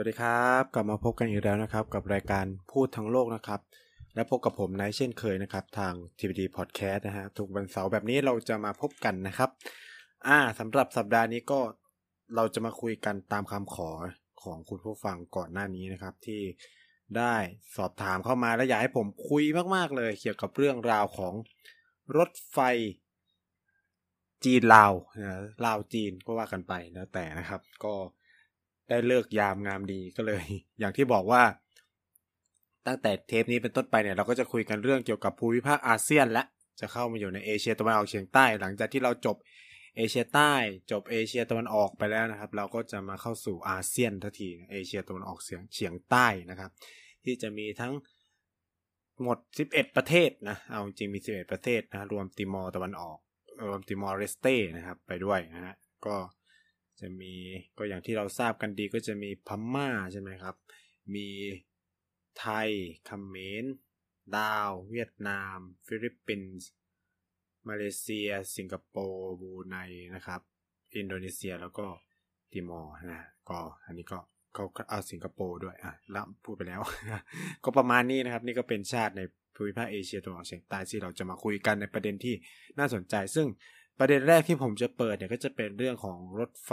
สวัสดีครับ กลับมาพบกันอีกแล้วนะครับ กับรายการพูดทั้งโลกนะครับ และพบกับผมนายเช่นเคยนะครับ ทาง TVD Podcast นะฮะทุกวันเสาร์แบบนี้เราจะมาพบกันนะครับ อ่าสำหรับสัปดาห์นี้ก็เราจะมาคุยกันตามคำขอของคุณผู้ฟังก่อนหน้านี้นะครับ ที่ได้สอบถามเข้ามาและอยากให้ผมคุยมาก ๆ เลย เกี่ยวกับเรื่องราวของรถไฟจีนลาวนะลาวจีนก็ว่ากันไปแล้วแต่นะครับ ก็ ได้เลิกยามงามดีก็เลย อย่างที่บอกว่าตั้งแต่เทปนี้เป็นต้นไปเนี่ยเราก็จะคุยกันเรื่องเกี่ยวกับภูมิภาคอาเซียนและจะเข้ามาอยู่ในเอเชียตะวันออกเฉียงใต้ หลังจากที่เราจบเอเชียใต้ จบเอเชียตะวันออกไปแล้วนะครับ เราก็จะมาเข้าสู่อาเซียนทันทีเอเชียตะวันออกเฉียงเฉียงใต้นะครับ ที่จะมีทั้งหมด 11 ประเทศนะเอาจริงมี 11 ประเทศนะรวมติมอร์ตะวันออกรวมติมอร์เลสเตนะครับไปด้วยนะฮะก็ จะมีก็อย่างที่เราทราบกันดีก็จะมีพม่าใช่ไหมครับ มีไทยเขมรลาว เวียดนาม ฟิลิปปินส์ มาเลเซีย สิงคโปร์บรูไนนะครับ อินโดนีเซียแล้วก็ติมอร์นะก็อันนี้ก็เขาเอาสิงคโปร์ด้วยอะแล้วพูดไปแล้ว ก็ประมาณนี้นะครับ นี่ก็เป็นชาติในภูมิภาคเอเชียตะวันออกเฉียงใต้ที่เราจะมาคุยกันในประเด็นที่น่าสนใจ ซึ่ง ประเด็นแรกที่ผมจะเปิดเนี่ยก็จะเป็นเรื่องของรถไฟ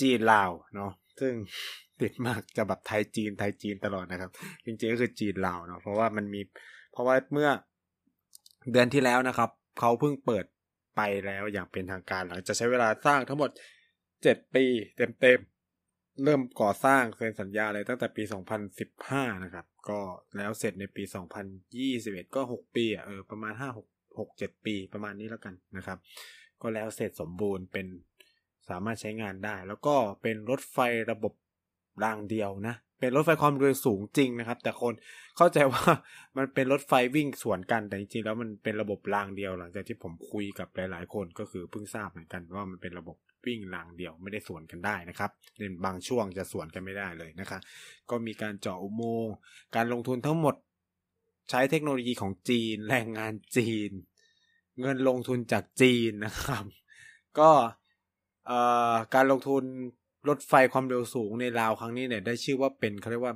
จีนลาวเนาะซึ่งติดมากจะแบบไทยจีนไทยจีนตลอดนะครับ จริงๆก็คือจีนลาวเนาะเพราะว่ามันมีเพราะว่าเมื่อเดือนที่แล้วนะครับ เขาเพิ่งเปิดไปแล้วอย่างเป็นทางการหลังจะใช้เวลาสร้างทั้งหมดเจ็ดปีเต็มๆ เริ่มก่อสร้างเซ็นสัญญาเลยตั้งแต่ปี 2015 นะครับ ก็แล้วเสร็จในปี 2021 ก็ 6 ปีอะเออประมาณ 5 6-7 ปีประมาณนี้แล้วกันนะครับ ก็แล้วเสร็จสมบูรณ์เป็นสามารถใช้งานได้ แล้วก็เป็นรถไฟระบบรางเดียวนะ เป็นรถไฟความเร็วสูงจริงนะครับ แต่คนเข้าใจว่ามันเป็นรถไฟวิ่งสวนกันแต่จริงๆแล้วมันเป็นระบบรางเดียวหลังจากที่ผมคุยกับหลายๆ คนก็คือเพิ่งทราบเหมือนกันว่ามันเป็นระบบวิ่งรางเดียวไม่ได้สวนกันได้นะครับในบางช่วงจะสวนกันไม่ได้เลยนะคะ ก็มีการเจาะอุโมงค์การลงทุนทั้งหมด ใช้เทคโนโลยีของจีน แรงงานจีน เงินลงทุนจากจีนนะครับ ก็การลงทุนรถไฟความเร็วสูงในลาวครั้งนี้เนี่ย ได้ชื่อว่าเป็นเขาเรียกว่า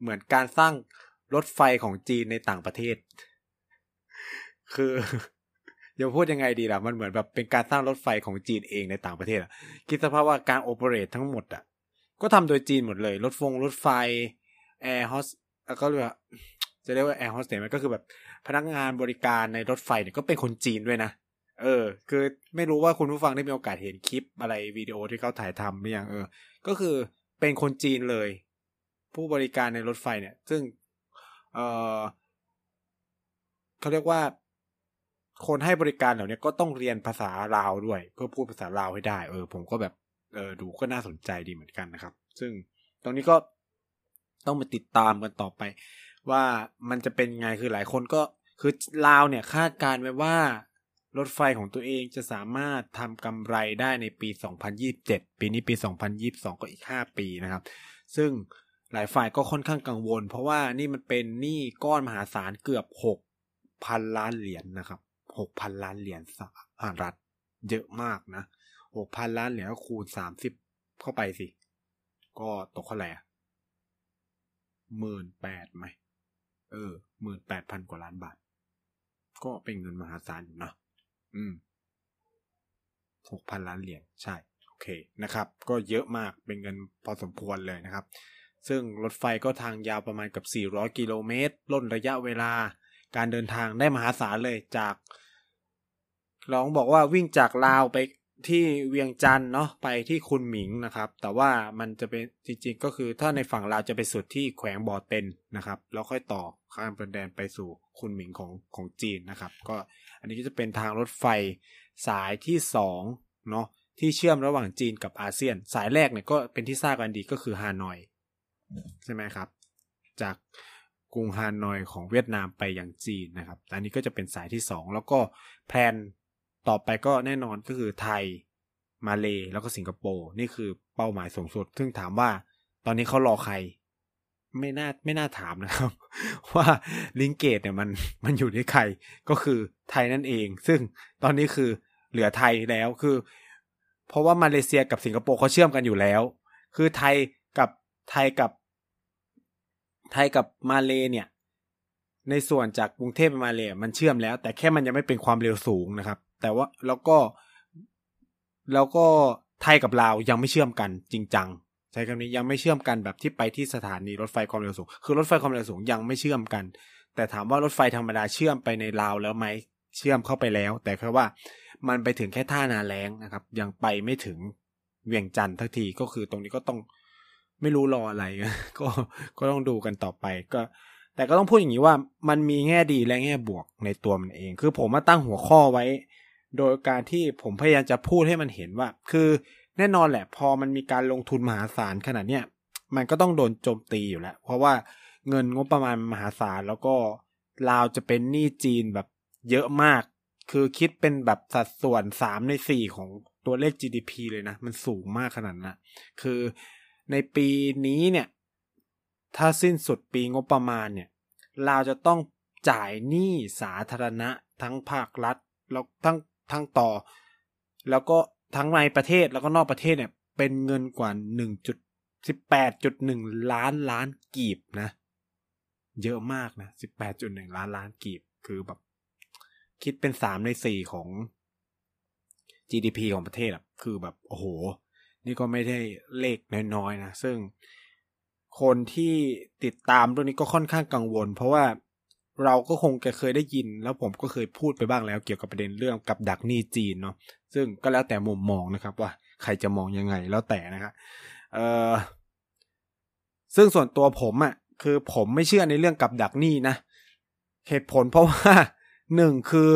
เหมือนการสร้างรถไฟของจีนในต่างประเทศ คือจะพูดยังไงดีล่ะ มันเหมือนแบบเป็นการสร้างรถไฟของจีนเองในต่างประเทศอะคิดสภาพว่าการ operate ทั้งหมดอะ ก็ทำโดยจีนหมดเลย รถฟงรถไฟแอร์โฮสฯแล้วก็เรียกว่า จะเรียกว่าแอร์โฮสเตสมันก็คือแบบพนักงานบริการในรถไฟเนี่ยก็เป็นคนจีนด้วยนะ เออ คือไม่รู้ว่าคุณผู้ฟังได้มีโอกาสเห็นคลิปอะไรวิดีโอที่เขาถ่ายทำหรือยังเออ ก็คือเป็นคนจีนเลย ผู้บริการในรถไฟเนี่ย ซึ่ง เออเขาเรียกว่า คนให้บริการเหล่านี้ก็ต้องเรียนภาษาลาวด้วย เพื่อพูดภาษาลาวให้ได้ เออ ผมก็แบบ เออ ดูก็น่าสนใจดีเหมือนกันนะครับ ซึ่งตรงนี้ก็ต้องมาติดตามกันต่อไป ว่ามันจะเป็นไงคือหลายคนก็คือลาวเนี่ยคาดการไว้ว่ารถไฟของตัวเองจะสามารถทำกำไรได้ในปี 2027 ปีนี้ปี 2022 ก็อีก 5 ปีนะครับ ซึ่งหลายฝ่ายก็ค่อนข้างกังวล เพราะว่านี่มันเป็นหนี้ก้อนมหาศาลเกือบ 6,000 ล้านเหรียญนนะครับ 6,000 ล้านเหรียญสหรัฐ เยอะมากนะ 6,000 ล้านเหรียญก็คูณ 30 เข้าไปสิ ก็ตกเท่าไหร่หมื่นแปดไหม ออหมื่นแปดพันกว่าล้านบาท ก็เป็นเงินมหาศาลอยู่นะอืมหกพันล้านเหรียญใช่ โอเคนะครับ ก็เยอะมากเป็นเงินพอสมควรเลยนะครับ ซึ่งรถไฟก็ทางยาวประมาณกับ 400 กิโลเมตรล่นระยะเวลา การเดินทางได้มหาศาลเลยจากลองบอกว่าวิ่งจากลาวไป ที่เวียงจันทร์เนาะไปที่คุนหมิงนะครับ แต่ว่ามันจะเป็นจริงๆก็คือถ้าในฝั่งลาวจะไปสุดที่แขวงบ่อเต็นนะครับ แล้วค่อยต่อข้ามประแดนไปสู่คุนหมิงของของจีนนะครับ ก็อันนี้ก็จะเป็นทางรถไฟสายที่สองเนาะที่เชื่อมระหว่างจีนกับอาเซียน สายแรกเนี่ยก็เป็นที่ทราบกันดีก็คือฮานอย ใช่ไหมครับ จากกรุงฮานอยของเวียดนามไปยังจีนนะครับอันนี้ก็จะเป็นสายที่สองแล้วก็แพลน ต่อไปก็แน่นอนก็คือไทย มาเลแล้วก็สิงคโปร์นี่คือเป้าหมายสูงสุด ซึ่งถามว่าตอนนี้เขารอใคร ไม่น่าไม่น่าถามนะครับ ว่าลิงเกตเนี่ยมันมันอยู่ที่ใครก็คือไทยนั่นเอง ซึ่งตอนนี้คือเหลือไทยแล้วคือ เพราะว่ามาเลเซียกับสิงคโปร์เขาเชื่อมกันอยู่แล้ว คือไทยกับไทยกับ ไทยกับมาเลเนี่ย ในส่วนจากกรุงเทพไปมาเลมันเชื่อมแล้ว แต่แค่มันยังไม่เป็นความเร็วสูงนะครับ แต่ว่าแล้วก็แล้วก็ไทยกับลาวยังไม่เชื่อมกันจริงจังใช้คำนี้ยังไม่เชื่อมกันแบบที่ไปที่สถานีรถไฟความเร็วสูง คือรถไฟความเร็วสูงยังไม่เชื่อมกัน แต่ถามว่ารถไฟธรรมดาเชื่อมไปในลาวแล้วไหมเชื่อมเข้าไปแล้ว แต่แค่ว่ามันไปถึงแค่ท่านาแรงนะครับ ยังไปไม่ถึงเวียงจันทร์ทักทีก็คือตรงนี้ก็ต้องไม่รู้รออะไร ก็ก็ต้องดูกันต่อไปก็ แต่ก็ต้องพูดอย่างนี้ว่ามันมีแง่ดีและแง่บวกในตัวมันเอง คือผมมาตั้งหัวข้อไว้ โดยการที่ผมพยายามจะพูดให้มันเห็นว่า คือแน่นอนแหละ พอมันมีการลงทุนมหาศาลขนาดเนี้ยมันก็ต้องโดนโจมตีอยู่แล้ว เพราะว่าเงินงบประมาณมหาศาลแล้วก็ลาวจะเป็นหนี้จีนแบบเยอะมาก คือคิดเป็นแบบสัดส่วนสามในสี่ของตัวเลข GDP เลยนะ มันสูงมากขนาดนั้นคือในปีนี้เนี่ย ถ้าสิ้นสุดปีงบประมาณเนี่ยลาวจะต้องจ่ายหนี้สาธารณะทั้งภาครัฐแล้วทั้ง ทั้งต่อ แล้วก็ทั้งในประเทศแล้วก็นอกประเทศเนี่ย เป็นเงินกว่าหนึ่งจุดสิบแปดจุดหนึ่งล้านล้านกีบนะ เยอะมากนะสิบแปดจุดหนึ่งล้านล้านกีบ คือแบบ คิดเป็นสามในสี่ของ GDP ของประเทศอะ คือแบบ โอ้โห นี่ก็ไม่ได้เลขน้อยๆนะ ซึ่งคนที่ติดตามเรื่องนี้ก็ค่อนข้างกังวล เพราะว่า เราก็คงจะเคยได้ยิน แล้วผมก็เคยพูดไปบ้างแล้วเกี่ยวกับประเด็นเรื่องกับดักหนี้จีนเนาะซึ่งก็แล้วแต่มุมมองนะครับ ว่าใครจะมองยังไงแล้วแต่นะครับเออซึ่งส่วนตัวผมอะ่ะคือผมไม่เชื่อในเรื่องกับดักหนี้นะเหตุผลเพราะว่าหนึ่งคือ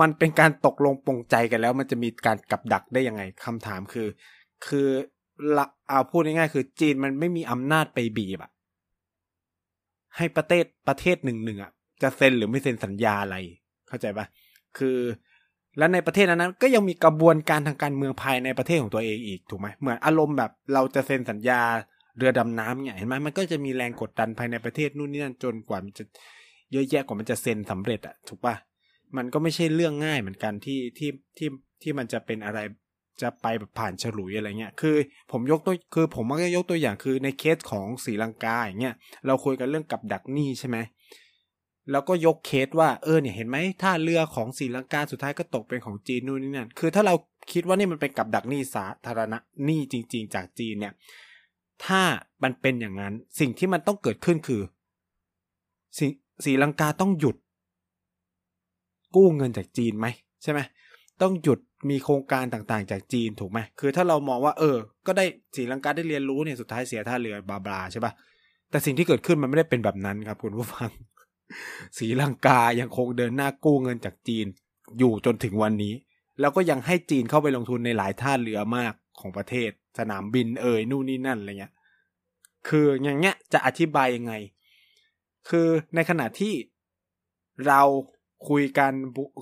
มันเป็นการตกลงปรงใจกันแล้ว มันจะมีการกับดักได้ยังไงคำถามคือ คือละเอาพูดง่ายๆคือจีนมันไม่มีอำนาจไปบีบอะให้ประเทศประเทศหนึ่งหนึ่งอะ จะเซ็นหรือไม่เซ็นสัญญาอะไร เข้าใจปะคือแล้วในประเทศนั้นก็ยังมีกระบวนการทางการเมืองภายในประเทศของตัวเองอีกถูกไหมเหมือนอารมณ์แบบเราจะเซ็นสัญญาเรือดำน้ำเนี่ยเห็นไหมมันก็จะมีแรงกดดันภายในประเทศนู่นนี่นั่นจนกว่ามันจะเยอะแยะกว่ามันจะเซ็นสำเร็จอะถูกปะมันก็ไม่ใช่เรื่องง่ายเหมือนกันที่ที่ที่ที่มันจะเป็นอะไรจะไปแบบผ่านฉลุยอะไรเงี้ยคือ ผมยกตัวคือผมมักจะยกตัวอย่างคือในเคสของศรีลังกาอย่างเงี้ยเราคุยกันเรื่องกับดักหนี้ใช่ไหม แล้วก็ยกเคสว่าเออเนี่ยเห็นไหมถ้าเรือของศรีลังกาสุดท้ายก็ตกเป็นของจีนนู่นนี่นั่นคือถ้าเราคิดว่านี่มันเป็นกับดักหนี้สาธารณะหนี้จริง ๆ จากจีนเนี่ย ถ้ามันเป็นอย่างนั้นสิ่งที่มันต้องเกิดขึ้นคือศรีลังกาต้องหยุด กู้เงินจากจีนไหมใช่ไหมต้องหยุดมีโครงการต่างๆ จากจีนถูกไหมคือถ้าเรามองว่า เออ ก็ได้สีลังกาได้เรียนรู้เนี่ยสุดท้ายเสียท่าเรือบาบลาใช่ปะแต่สิ่งที่เกิดขึ้นมันไม่ได้เป็นแบบนั้นครับคุณผู้ฟัง สีลังกายังคงเดินหน้ากู้เงินจากจีนอยู่จนถึงวันนี้ แล้วก็ยังให้จีนเข้าไปลงทุนในหลายท่าเรือมากของประเทศ สนามบินเอ่ยนู่นนี่นั่นอะไรเงี้ยคืออย่างเงี้ยจะอธิบายยังไง คือในขณะที่เราคุยกัน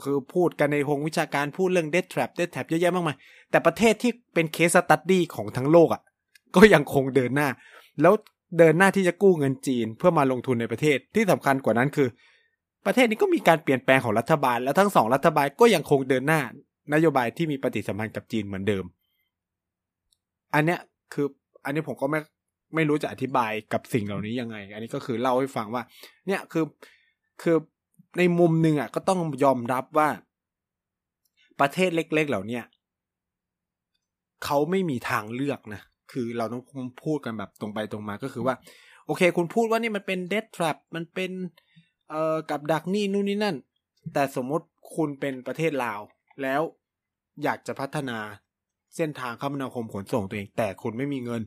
คือพูดกันในวงวิชาการพูดเรื่อง death trap death trap เยอะแยะมากมาย แต่ประเทศที่เป็นเคสตัดดี้ของทั้งโลกอะ่ะ ก็ยังคงเดินหน้า แล้ว เดินหน้าที่จะกู้เงินจีนเพื่อมาลงทุนในประเทศที่สำคัญกว่านั้นคือ ประเทศนี้ก็มีการเปลี่ยนแปลงของรัฐบาล แล้วทั้งสองรัฐบาลก็ยังคงเดินหน้านโยบายที่มีปฏิสัมพันธ์กับจีนเหมือนเดิม อันเนี้ยคืออันนี้ผมก็ไม่ไม่รู้จะอธิบายกับสิ่งเหล่านี้ยังไง อันนี้ก็คือเล่าให้ฟังว่า เนี่ยคือคือในมุมหนึ่งอะก็ต้องยอมรับว่า ประเทศเล็ก ๆ เหล่านี้เขาไม่มีทางเลือกนะ คือเราต้องพูดกันแบบตรงไปตรงมาก็คือว่า โอเค คุณพูดว่านี่มันเป็นเด t ทรัพมันเป็นเอ่อกับดักนี่นู่นนี่นั่น แต่สมมติคุณเป็นประเทศลาว แล้วอยากจะพัฒนาเส้นทางคมนาคมขนส่งตัวเอง แต่คุณไม่มีเงิน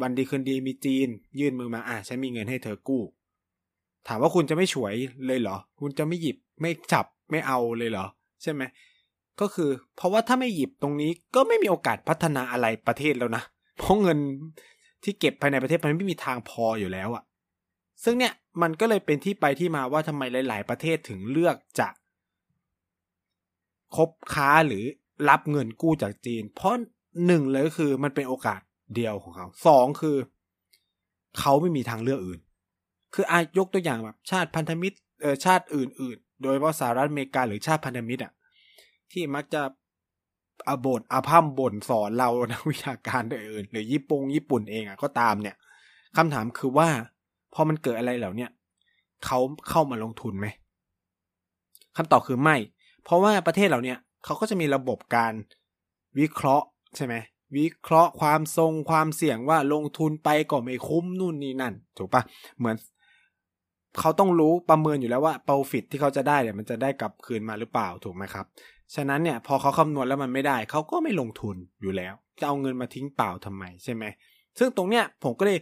วันดีคืนดีมีจีน ยื่นมือมาอะฉันมีเงินให้เธอกู้ ถามว่าคุณจะไม่ฉวยเลยเหรอ คุณจะไม่หยิบไม่จับไม่เอาเลยเหรอ ใช่ไหม ก็คือ เพราะว่าถ้าไม่หยิบตรงนี้ก็ไม่มีโอกาสพัฒนาอะไรประเทศแล้วนะ เพราะเงินที่เก็บภายในประเทศมันไม่มีทางพออยู่แล้วอะซึ่งเนี่ยมันก็เลยเป็นที่ไปที่มาว่าทำไมหลาย ๆ ประเทศถึงเลือกจะคบค้าหรือรับเงินกู้จากจีน เพราะหนึ่งเลยคือมันเป็นโอกาสเดียวของเขาสองคือ เขาไม่มีทางเลือกอื่น คืออายกตัวอย่างแบบชาติพันธมิตรเออชาติอื่น ๆ โดยเฉพาะสหรัฐอเมริกาหรือชาติพันธมิตรอะ ที่มักจะอาบทอาพัมบ่นสอนเรานักวิชาการอื่นหรือญี่ปุ่งญี่ปุ่นเองอะก็ตามเนี่ยคำถามคือว่าพอมันเกิดอะไรเหล่าเนี้ยเขาเข้ามาลงทุนไหมคำตอบคือไม่ เพราะว่าประเทศเหล่าเนี้ยเขาก็จะมีระบบการวิเคราะห์ใช่ไหมวิเคราะห์ความทรงความเสี่ยงว่าลงทุนไปก็ไม่คุ้มนู่นนี่นั่น ถูกปะเหมือนเขาต้องรู้ประเมินอยู่แล้วว่า profit ที่เขาจะได้เนี่ยมันจะได้กลับคืนมาหรือเปล่าถูกไหมครับ ฉะนั้นเนี่ยพอเขาคำนวณแล้วมันไม่ได้ เขาก็ไม่ลงทุนอยู่แล้ว จะเอาเงินมาทิ้งเปล่าทำไมใช่ไหมซึ่งตรงเนี้ยผมก็เลย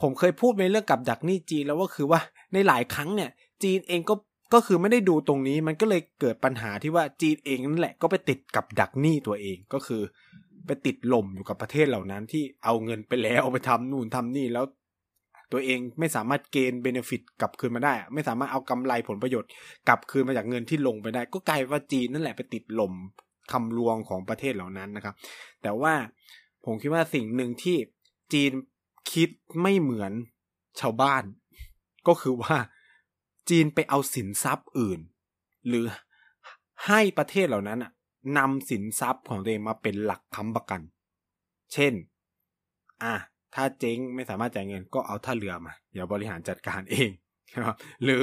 ผมเคยพูดในเรื่องกับดักหนี้จีนแล้วว่าคือว่าในหลายครั้งเนี่ย จีนเองก็ก็คือไม่ได้ดูตรงนี้มันก็เลยเกิดปัญหาที่ว่าจีนเองนั่นแหละก็ไปติดกับดักหนี้ตัวเองก็คือ ไปติดลมอยู่กับประเทศเหล่านั้นที่เอาเงินไปแล้วเอาไปทำนู่นทำนี่แล้ว ตัวเองไม่สามารถเกณฑ์เบเนฟิตกลับคืนมาได้ไม่สามารถเอากำไรผลประโยชน์กลับคืนมาจากเงินที่ลงไปได้ ก็กลายว่าจีนนั่นแหละไปติดหล่มคำลวงของประเทศเหล่านั้นนะครับ แต่ว่าผมคิดว่าสิ่งหนึ่งที่จีนคิดไม่เหมือนชาวบ้าน ก็คือว่าจีนไปเอาสินทรัพย์อื่น หรือให้ประเทศเหล่านั้นนำสินทรัพย์ของตัวเองมาเป็นหลักค้ำประกัน เช่น อะ ถ้าเจ๊งไม่สามารถจ่ายเงินก็เอาท่าเรือมา เดี๋ยวบริหารจัดการเองครับหรือ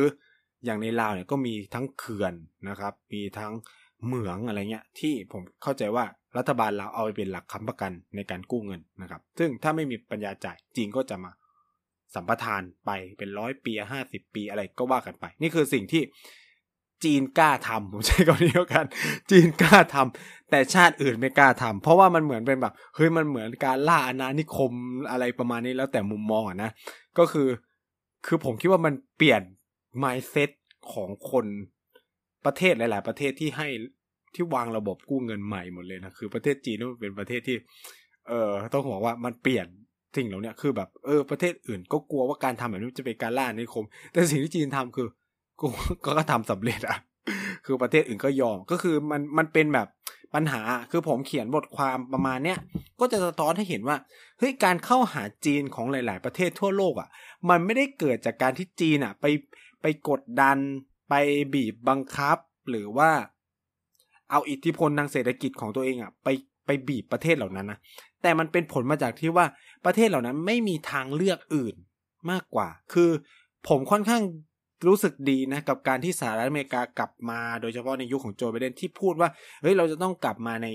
อย่างในลาวเนี่ยก็มีทั้งเขื่อนนะครับ มีทั้งเหมืองอะไรเงี้ยที่ผมเข้าใจว่ารัฐบาลเราเอาไปเป็นหลักค้ำประกันในการกู้เงินนะครับ ซึ่งถ้าไม่มีปัญญาจ่ายจีนก็จะมาสัมปทานไปเป็นร้อยปีห้าสิบปีอะไรก็ว่ากันไป นี่คือสิ่งที่ จีนกล้าทำผมใช้คำนี้แล้วกัน จีนกล้าทำแต่ชาติอื่นไม่กล้าทำเพราะว่ามันเหมือนเป็นแบบเฮ้ยมันเหมือนการล่าอาณานิคมอะไรประมาณนี้แล้วแต่มุมมองอะนะก็คือ คือผมคิดว่ามันเปลี่ยน mindset ของคนประเทศหลาย ๆ ประเทศที่ให้ที่วางระบบกู้เงินใหม่หมดเลยนะคือประเทศจีนนี่เป็นประเทศที่ เออต้องบอกว่ามันเปลี่ยนสิ่งเหล่านี้คือแบบเออประเทศอื่นก็กลัวว่าการทำแบบนี้จะเป็นการล่าอนิคม แต่สิ่งที่จีนทำคือ กูก็ทำสำเร็จอะคือประเทศอื่นก็ยอมก็คือมันมันเป็นแบบปัญหาคือผมเขียนบทความประมาณเนี้ยก็จะสะท้อนให้เห็นว่าเฮ้ยการเข้าหาจีนของหลาย ๆ ประเทศทั่วโลกอะมันไม่ได้เกิดจากการที่จีนอะไปไปกดดัน ไปบีบบังคับ หรือว่า เอาอิทธิพลทางเศรษฐกิจของตัวเองอะ ไปไปบีบประเทศเหล่านั้นนะแต่มันเป็นผลมาจากที่ว่าประเทศเหล่านั้นไม่มีทางเลือกอื่นมากกว่า คือผมค่อนข้าง รู้สึกดีนะกับการที่สหรัฐอเมริกากลับมา โดยเฉพาะในยุคขของโจไบเดนที่พูดว่าเฮ้ยเราจะต้องกลับมาใน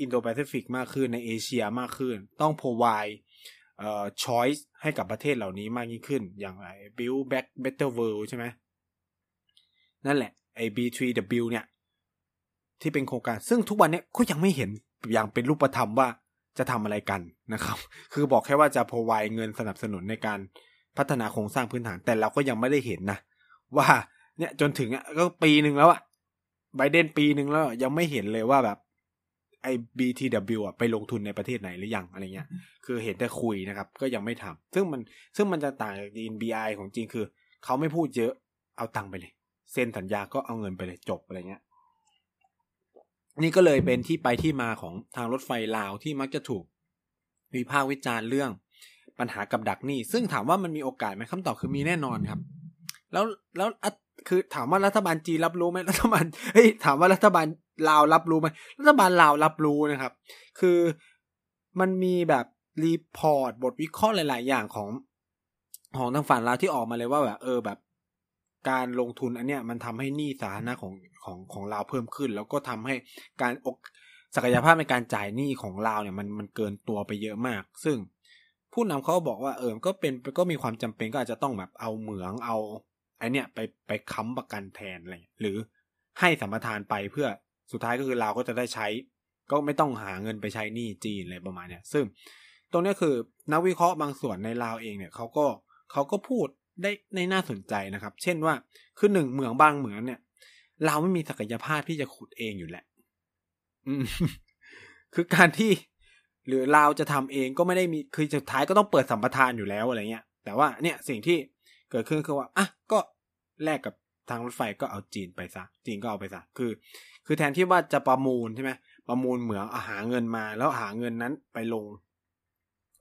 อินโดแปซิฟิกมากขึ้นในเอเชียมากขึ้น ต้อง provide เอ่อ choice ให้กับประเทศเหล่านี้มากยิ่งขึ้น อย่างไร build back better world ใช่ไหมนั่นแหละไอ้ B3W เนี่ย ที่เป็นโครงการซึ่งทุกวันนี้ก็ยังไม่เห็นอย่างเป็นรูปธรรมว่าจะทำอะไรกันนะครับ คือบอกแค่ว่าจะ provide เงินสนับสนุนในการพัฒนาโครงสร้างพื้นฐาน แต่เราก็ยังไม่ได้เห็นนะ ว่าเนี่ยจนถึงอะก็ปีหนึ่งแล้วอะไบเดนปีหนึ่งแล้วยังไม่เห็นเลยว่าแบบไอ้ BTW อะไปลงทุนในประเทศไหนหรือยังอะไรเงี้ย คือเห็นแต่คุยนะครับ ก็ยังไม่ทำซึ่งมันซึ่งมันจะต่างจาก NBI ของจริงคือ เขาไม่พูดเยอะเอาตังค์ไปเลย เซ็นสัญญาก็เอาเงินไปเลยจบอะไรเงี้ย นี่ก็เลยเป็นที่ไปที่มาของทางรถไฟลาวที่มักจะถูกวิพากษ์วิจารณ์เรื่องปัญหากับดักนี่ซึ่งถามว่ามันมีโอกาสไหมคำตอบคือมีแน่นอนครับ แล้วแล้วคือถามว่ารัฐบาลจีนรับรู้ไหมรัฐบาลเฮ้ยถามว่ารัฐบาลลาวรับรู้ไหมรัฐบาลลาวรับรู้นะครับ คือมันมีแบบ report บทวิเคราะห์หลาย ๆ อย่างของของทางฝั่งลาวที่ออกมาเลยว่าแบบเออแบบ การลงทุนอันเนี้ยมันทำให้หนี้สาธารณะของของของลาวเพิ่มขึ้น แล้วก็ทำให้การอกศักยภาพในการจ่ายหนี้ของลาวเนี่ยมันมันเกินตัวไปเยอะมาก ซึ่งผู้นำเขาบอกว่าเออก็เป็นก็มีความจำเป็นก็อาจจะต้องแบบเอาเหมืองเอา ไอเนี้ยไปไปค้ำประกันแทนอะไรหรือให้สัมปทานไปเพื่อสุดท้ายก็คือเราก็จะได้ใช้ ก็ไม่ต้องหาเงินไปใช้หนี้จีนอะไรประมาณเนี้ยซึ่งตรงนี้คือนักวิเคราะห์บางส่วนในลาวเองเนี่ยเขาก็เขาก็พูดได้ในน่าสนใจนะครับ เช่นว่าคือหนึ่งเหมืองบางเหมืองเนี่ย เราไม่มีศักยภาพที่จะขุดเองอยู่แหละคือการที่หรือเราจะทำเองก็ไม่ได้มีคือสุดท้ายก็ต้องเปิดสัมปทานอยู่แล้วอะไรเงี้ย แต่ว่าเนี่ยสิ่งที่ เกิดขึ้นคือว่าอะก็แลกกับทางรถไฟก็เอาจีนไปซะ จีนก็เอาไปซะ คือ คือแทนที่ว่าจะประมูลใช่ไหมประมูลเหมืองอาหาเงินมา แล้วหาเงินนั้นไปลง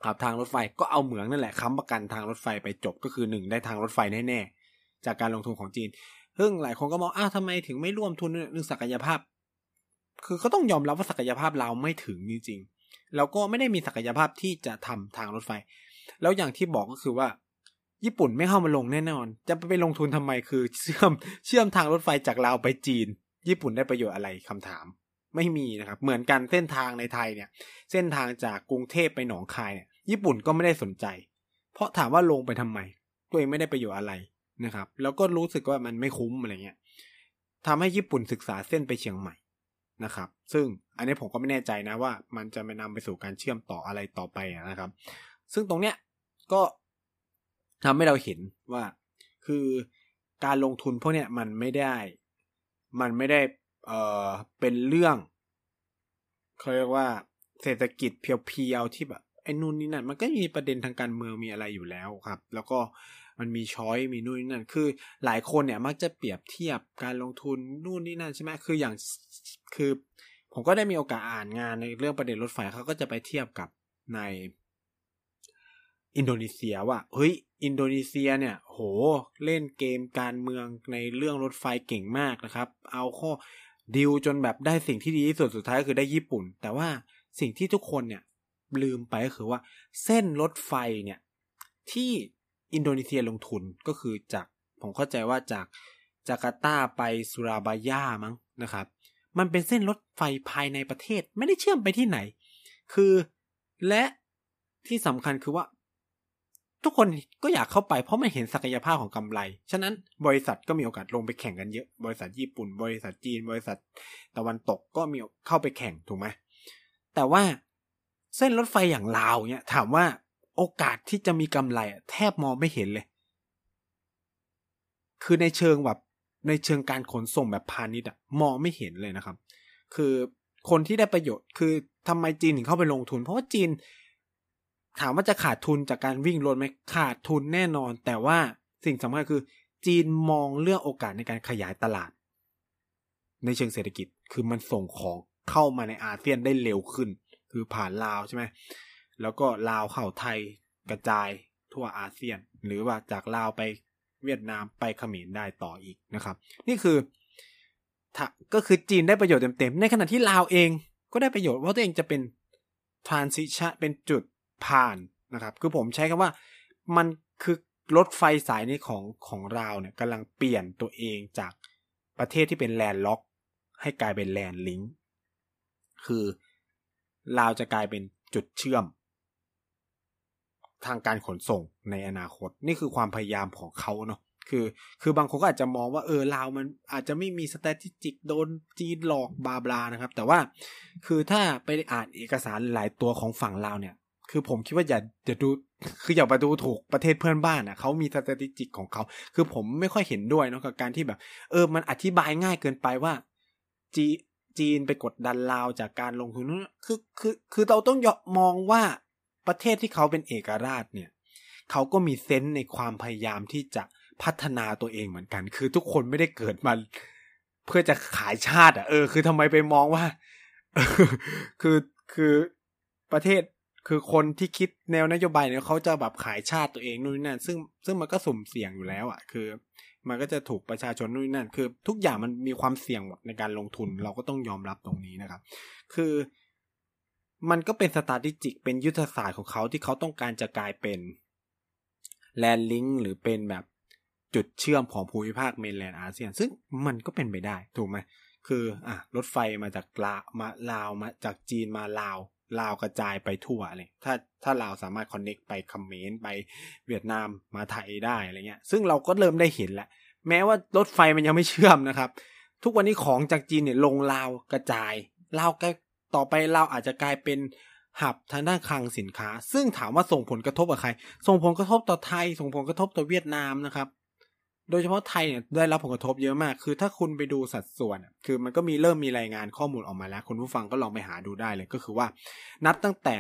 กับทางรถไฟก็เอาเหมืองนั่นแหละค้ำประกันทางรถไฟไปจบก็คือหนึ่งได้ทางรถไฟแน่ๆจากการลงทุนของจีนซึ่งหลายคนก็มองอ้าวทำไมถึงไม่ร่วมทุนเรื่องศักยภาพ คือก็ต้องยอมรับว่าศักยภาพเราไม่ถึงจริงๆแล้วก็ไม่ได้มีศักยภาพที่จะทำทางรถไฟ แล้วอย่างที่บอกก็คือว่า ญี่ปุ่นไม่เข้ามาลงแน่นอน จะไปลงทุนทำไมคือเชื่อมเชื่อมทางรถไฟจากลาวไปจีน ญี่ปุ่นได้ประโยชน์อะไรคำถาม ไม่มีนะครับ เหมือนกันเส้นทางในไทยเนี่ย เส้นทางจากกรุงเทพไปหนองคายเนี่ยญี่ปุ่นก็ไม่ได้สนใจ เพราะถามว่าลงไปทำไม ตัวเองไม่ได้ประโยชน์อะไรนะครับ แล้วก็รู้สึกว่ามันไม่คุ้มอะไรเงี้ยทำให้ญี่ปุ่นศึกษาเส้นไปเชียงใหม่นะครับ ซึ่งอันนี้ผมก็ไม่แน่ใจนะว่า มันจะไปนำไปสู่การเชื่อมต่ออะไรต่อไปนะครับ ซึ่งตรงเนี้ยก็ ทำให้เราเห็นว่า คือการลงทุนพวกเนี้ยมันไม่ได้ มันไม่ได้เอ่อเป็นเรื่องเขาเรียกว่าเศรษฐกิจเพียวๆที่แบบไอ้นู่นนี่นั่นมันก็มีประเด็นทางการเมืองมีอะไรอยู่แล้วครับ แล้วก็มันมีช้อยมีนู่นนี่นั่น คือหลายคนเนี่ยมักจะเปรียบเทียบการลงทุนนู่นนี่นั่นใช่ไหมคืออย่างคือ ผมก็ได้มีโอกาสอ่านงานในเรื่องประเด็นรถไฟเขาก็จะไปเทียบกับใน อินโดนีเซียว่าเฮ้ยอินโดนีเซียเนี่ยโหเล่นเกมการเมืองในเรื่องรถไฟเก่งมากนะครับ เอาข้อดิวจนแบบได้สิ่งที่ดีที่สุดสุดท้ายก็คือได้ญี่ปุ่น แต่ว่าสิ่งที่ทุกคนเนี่ยลืมไปก็คือว่าเส้นรถไฟเนี่ยที่อินโดนีเซียลงทุนก็คือจากผมเข้าใจว่าจากจาการ์ตาไปสุราบายามั้งนะครับ มันเป็นเส้นรถไฟภายในประเทศไม่ได้เชื่อมไปที่ไหน คือและที่สำคัญคือว่า ทุกคนก็อยากเข้าไปเพราะมันเห็นศักยภาพของกำไร ฉะนั้นบริษัทก็มีโอกาสลงไปแข่งกันเยอะ บริษัทญี่ปุ่น บริษัทจีน บริษัทตะวันตกก็มีเข้าไปแข่งถูกไหมแต่ว่าเส้นรถไฟอย่างลาวเนี่ยถามว่าโอกาสที่จะมีกำไรแทบมองไม่เห็นเลย คือในเชิงแบบในเชิงการขนส่งแบบพาณิชย์อะมองไม่เห็นเลยนะครับ คือคนที่ได้ประโยชน์คือทำไมจีนถึงเข้าไปลงทุน เพราะว่าจีน ถามว่าจะขาดทุนจากการวิ่งรถไหมขาดทุนแน่นอน แต่ว่าสิ่งสำคัญคือ จีนมองเรื่องโอกาสในการขยายตลาด ในเชิงเศรษฐกิจคือมันส่งของเข้ามาในอาเซียนได้เร็วขึ้น คือผ่านลาวใช่ไหมแล้วก็ลาวเข้าไทยกระจายทั่วอาเซียน หรือว่าจากลาวไปเวียดนามไปเขมรได้ต่ออีกนะครับ นี่คือก็คือจีนได้ประโยชน์เต็มๆ ในขณะที่ลาวเองก็ได้ประโยชน์ว่าตัวเองจะเป็น transition เป็นจุด ผ่านนะครับ คือผมใช้คำว่ามันคือรถไฟสายนี้ของของลาวเนี่ยกำลังเปลี่ยนตัวเองจากประเทศที่เป็น landlocked ให้กลายเป็น land link คือลาวจะกลายเป็นจุดเชื่อม ทางการขนส่งในอนาคต นี่คือความพยายามของเขาเนาะคือ คือบางคนก็อาจจะมองว่าเออลาวมันอาจจะไม่มี strategy โดนจีนหลอก blah blah นะครับ แต่ว่าคือถ้าไปอ่านเอกสารหลายตัวของฝั่งลาวเนี่ย คือผมคิดว่าอย่าอย่าดู คืออย่าไปดูถูกประเทศเพื่อนบ้านอะเขามี strategy ของเขา คือผมไม่ค่อยเห็นด้วยเนาะกับการที่แบบ เออ มันอธิบายง่ายเกินไปว่า จีจีนไปกดดันลาวจากการลงทุนคือคือคือเราต้องมองว่าประเทศที่เขาเป็นเอกราชเนี่ยเขาก็มีเซนส์ในความพยายามที่จะพัฒนาตัวเองเหมือนกัน คือทุกคนไม่ได้เกิดมาเพื่อจะขายชาติ อะ เออ คือทำไมไปมองว่า คือคือประเทศ คือคนที่คิดแนวนโยบายเนี่ยเขาจะแบบขายชาติตัวเองนู่นนั่นซึ่งซึ่งมันก็สุ่มเสี่ยงอยู่แล้วอะ คือ มันก็จะถูกประชาชนนู่นนั่น คือ ทุกอย่างมันมีความเสี่ยงหมดในการลงทุนเราก็ต้องยอมรับตรงนี้นะครับ คือ มันก็เป็น strategic เป็นยุทธศาสตร์ของเขาที่เขาต้องการจะกลายเป็น land link หรือเป็นแบบจุดเชื่อมของภูมิภาค mainland อาเซียน ซึ่งมันก็เป็นไปได้ถูกไหมคืออะรถไฟมาจากลามาลาวมาจากจีนมาลาว ลาวกระจายไปทั่วเลยถ้าถ้าลาวสามารถคอนเน็กไปคอมเมนไปเวียดนามมาไทยได้อะไรเงี้ย ซึ่งเราก็เริ่มได้เห็นแล้ว แม้ว่ารถไฟมันยังไม่เชื่อมนะครับ ทุกวันนี้ของจากจีนเนี่ยลงลาวกระจายลาวก็ต่อไปเราอาจจะกลายเป็นหับทางด้านคลังสินค้า ซึ่งถามว่าส่งผลกระทบกับใคร ส่งผลกระทบต่อไทย ส่งผลกระทบต่อเวียดนามนะครับ โดยเฉพาะไทยเนี่ยได้รับผลกระทบเยอะมาก คือถ้าคุณไปดูสัดส่วน คือมันก็มีเริ่มมีรายงานข้อมูลออกมาแล้ว คุณผู้ฟังก็ลองไปหาดูได้เลยก็คือว่า นับตั้งแต่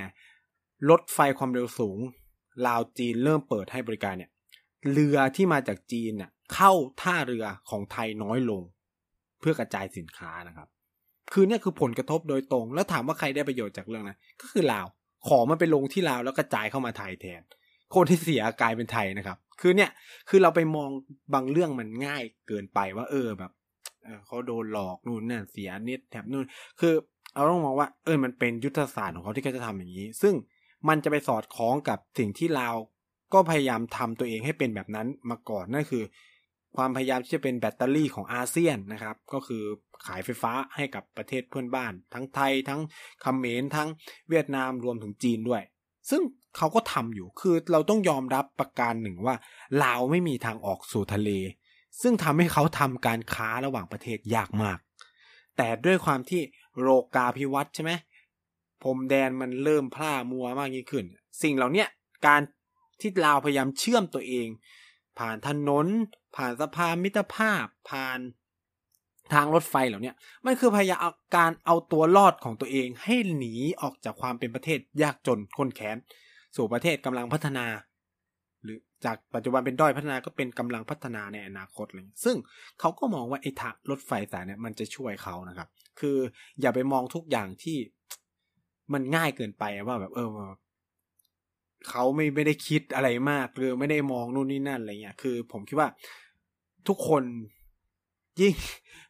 รถไฟความเร็วสูง ลาวจีนเริ่มเปิดให้บริการเนี่ย เรือที่มาจากจีนเนี่ยเข้าท่าเรือของไทยน้อยลง เพื่อกระจายสินค้านะครับ คือเนี่ยคือผลกระทบโดยตรง แล้วถามว่าใครได้ประโยชน์จากเรื่องนั้นก็คือลาว ขอมันไปลงที่ลาวแล้วกระจายเข้ามาไทยแทน คนที่เสียกลายเป็นไทยนะครับ คือเนี่ย คือเราไปมองบางเรื่องมันง่ายเกินไปว่า เออแบบเขาโดนหลอกนู่นนั่เสียนิดแถบนู่น คือเราต้องมองว่า เออมันเป็นยุทธศาสตร์ของเขาที่เขาจะทำอย่างนี้ ซึ่งมันจะไปสอดคล้องกับสิ่งที่ลาวก็พยายามทำตัวเองให้เป็นแบบนั้นมาก่อนนั่นคือ ความพยายามที่จะเป็นแบตเตอรี่ของอาเซียนนะครับ ก็คือขายไฟฟ้าให้กับประเทศเพื่อนบ้าน ทั้งไทยทั้งเขมรทั้งเวียดนามรวมถึงจีนด้วย ซึ่ง เขาก็ทำอยู่ คือเราต้องยอมรับประการหนึ่งว่าลาวไม่มีทางออกสู่ทะเล ซึ่งทำให้เขาทำการค้าระหว่างประเทศยากมาก แต่ด้วยความที่โรกาพิวัตใช่ไหมพรมแดนมันเริ่มพร่ามัวมากยิ่งขึ้น สิ่งเหล่านี้การที่ลาวพยายามเชื่อมตัวเอง ผ่านถนน ผ่านสะพานมิตรภาพ ผ่านทางรถไฟเหล่านี้มันคือพยายามการเอาตัวรอดของตัวเองให้หนีออกจากความเป็นประเทศยากจนคนแค้น สู่ประเทศกำลังพัฒนา หรือจากปัจจุบันเป็นด้อยพัฒนาก็เป็นกำลังพัฒนาในอนาคตเลยซึ่งเขาก็มองว่าไอ้ทางรถไฟสายเนี่ยมันจะช่วยเขานะครับ คืออย่าไปมองทุกอย่างที่มันง่ายเกินไปว่าแบบเออเขาไม่ไม่ได้คิดอะไรมากหรือไม่ได้มองนู่นนี่นั่นอะไรเงี้ย คือผมคิดว่าทุกคนยิ่ง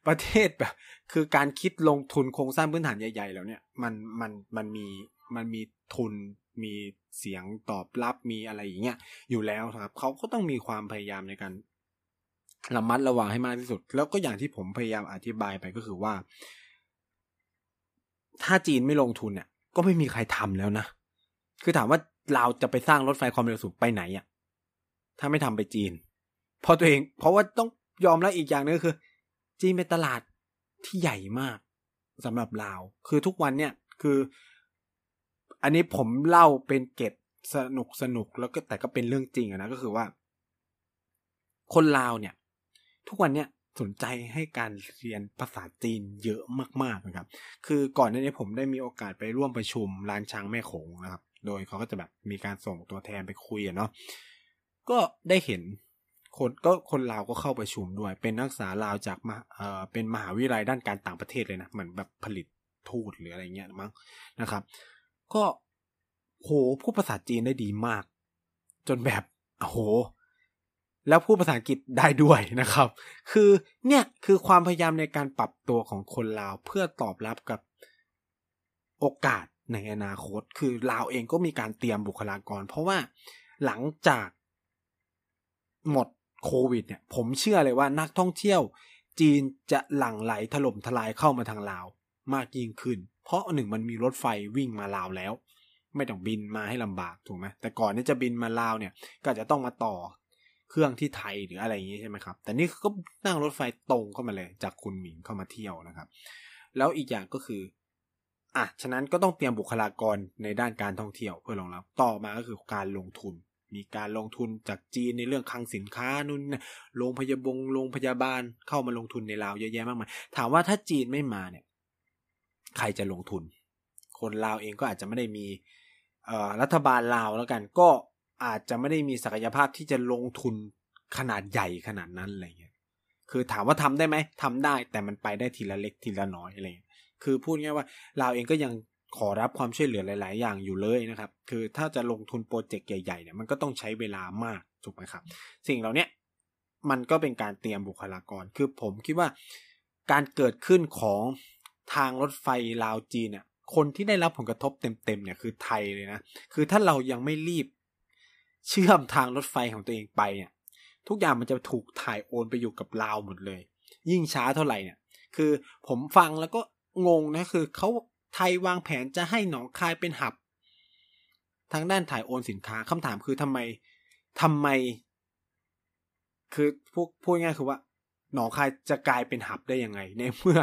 ประเทศแบบ คือการคิดลงทุนโครงสร้างพื้นฐานใหญ่ ๆ แล้วเนี่ย มันมันมันมีมันมีทุน มีเสียงตอบรับมีอะไรอย่างเงี้ยอยู่แล้วครับเขาก็ต้องมีความพยายามในการระมัดระวังให้มากที่สุด แล้วก็อย่างที่ผมพยายามอธิบายไปก็คือว่า ถ้าจีนไม่ลงทุนเนี่ย ก็ไม่มีใครทำแล้วนะ คือถามว่าเราจะไปสร้างรถไฟความเร็วสูงไปไหนอะ่ะ ถ้าไม่ทำไปจีน เพราะตัวเอง เพราะว่าต้องยอมรับอีกอย่างนึงคือ จีนเป็นตลาดที่ใหญ่มากสำหรับลาวคือทุกวันเนี่ย คือ อันนี้ผมเล่าเป็นเกตสนุกสนุกแล้วก็แต่ก็เป็นเรื่องจริงนะก็คือว่า คนลาวเนี่ย ทุกวันเนี่ยสนใจให้การเรียนภาษาจีนเยอะมากๆนะครับ คือก่อนหน้านี้ผมได้มีโอกาสไปร่วมประชุมร้านช้างแม่โขงนะครับ โดยเขาก็จะแบบมีการส่งตัวแทนไปคุยเนาะ ก็ได้เห็นคนก็คนลาวก็เข้าประชุมด้วย เป็นนักศึกษาลาวจากมาเอ่อเป็นมหาวิทยาลัยด้านการต่างประเทศเลยนะ เหมือนแบบผลิตทูตหรืออะไรเงี้ยมั้งนะครับ ก็โหพูดภาษาจีนได้ดีมาก จนแบบโห แล้วพูดภาษาอังกฤษได้ด้วยนะครับ คือเนี่ยคือความพยายามในการปรับตัวของคนลาวเพื่อตอบรับกับโอกาสในอนาคต คือลาวเองก็มีการเตรียมบุคลากร เพราะว่าหลังจากหมดโควิดเนี่ย ผมเชื่อเลยว่านักท่องเที่ยวจีนจะหลั่งไหลถล่มทลายเข้ามาทางลาว มากยิ่งขึ้น เพราะหนึ่งมันมีรถไฟวิ่งมาลาวแล้ว ไม่ต้องบินมาให้ลำบากถูกไหมแต่ก่อนที่จะบินมาลาวเนี่ย ก็จะต้องมาต่อเครื่องที่ไทยหรืออะไรอย่างนี้ใช่ไหมครับ แต่นี่ก็นั่งรถไฟตรงเข้ามาเลย จากคุณหมิงเข้ามาเที่ยวนะครับ แล้วอีกอย่างก็คืออะฉะนั้นก็ต้องเตรียมบุคลากรในด้านการท่องเที่ยวเพื่อรองรับ ต่อมาก็คือการลงทุน มีการลงทุนจากจีนในเรื่องคลังสินค้านู่นโรงพยาบงโรงพยาบาลเข้ามาลงทุนในลาวเยอะแยะมากมาย ถามว่าถ้าจีนไม่มาเนี่ย ใครจะลงทุน คนลาวเองก็อาจจะไม่ได้มีรัฐบาลลาวแล้วกัน ก็อาจจะไม่ได้มีศักยภาพที่จะลงทุนขนาดใหญ่ขนาดนั้นอะไรเงี้ยคือถามว่าทำได้ไหมทำได้แต่มันไปได้ทีละเล็กทีละน้อยอะไรเงี้ยคือพูดง่ายว่าเราเองก็ยังขอรับความช่วยเหลือหลาย ๆ อย่างอยู่เลยนะครับ คือถ้าจะลงทุนโปรเจกต์ใหญ่ ๆ เนี่ยมันก็ต้องใช้เวลามากถูกไหมครับ สิ่งเหล่านี้มันก็เป็นการเตรียมบุคลากร คือผมคิดว่าการเกิดขึ้นของ ทางรถไฟลาวจีนเนี่ยคนที่ได้รับผลกระทบเต็มๆเนี่ยคือไทยเลยนะ คือถ้าเรายังไม่รีบเชื่อมทางรถไฟของตัวเองไปเนี่ย ทุกอย่างมันจะถูกถ่ายโอนไปอยู่กับลาวหมดเลย ยิ่งช้าเท่าไหร่เนี่ย คือผมฟังแล้วก็งงนะคือเขาไทยวางแผนจะให้หนองคายเป็นหับ ทางด้านถ่ายโอนสินค้าคำถามคือทำไมทำไม คือพูดพูดง่ายคือว่า หนองคายจะกลายเป็นหับได้ยังไง ในเมื่อ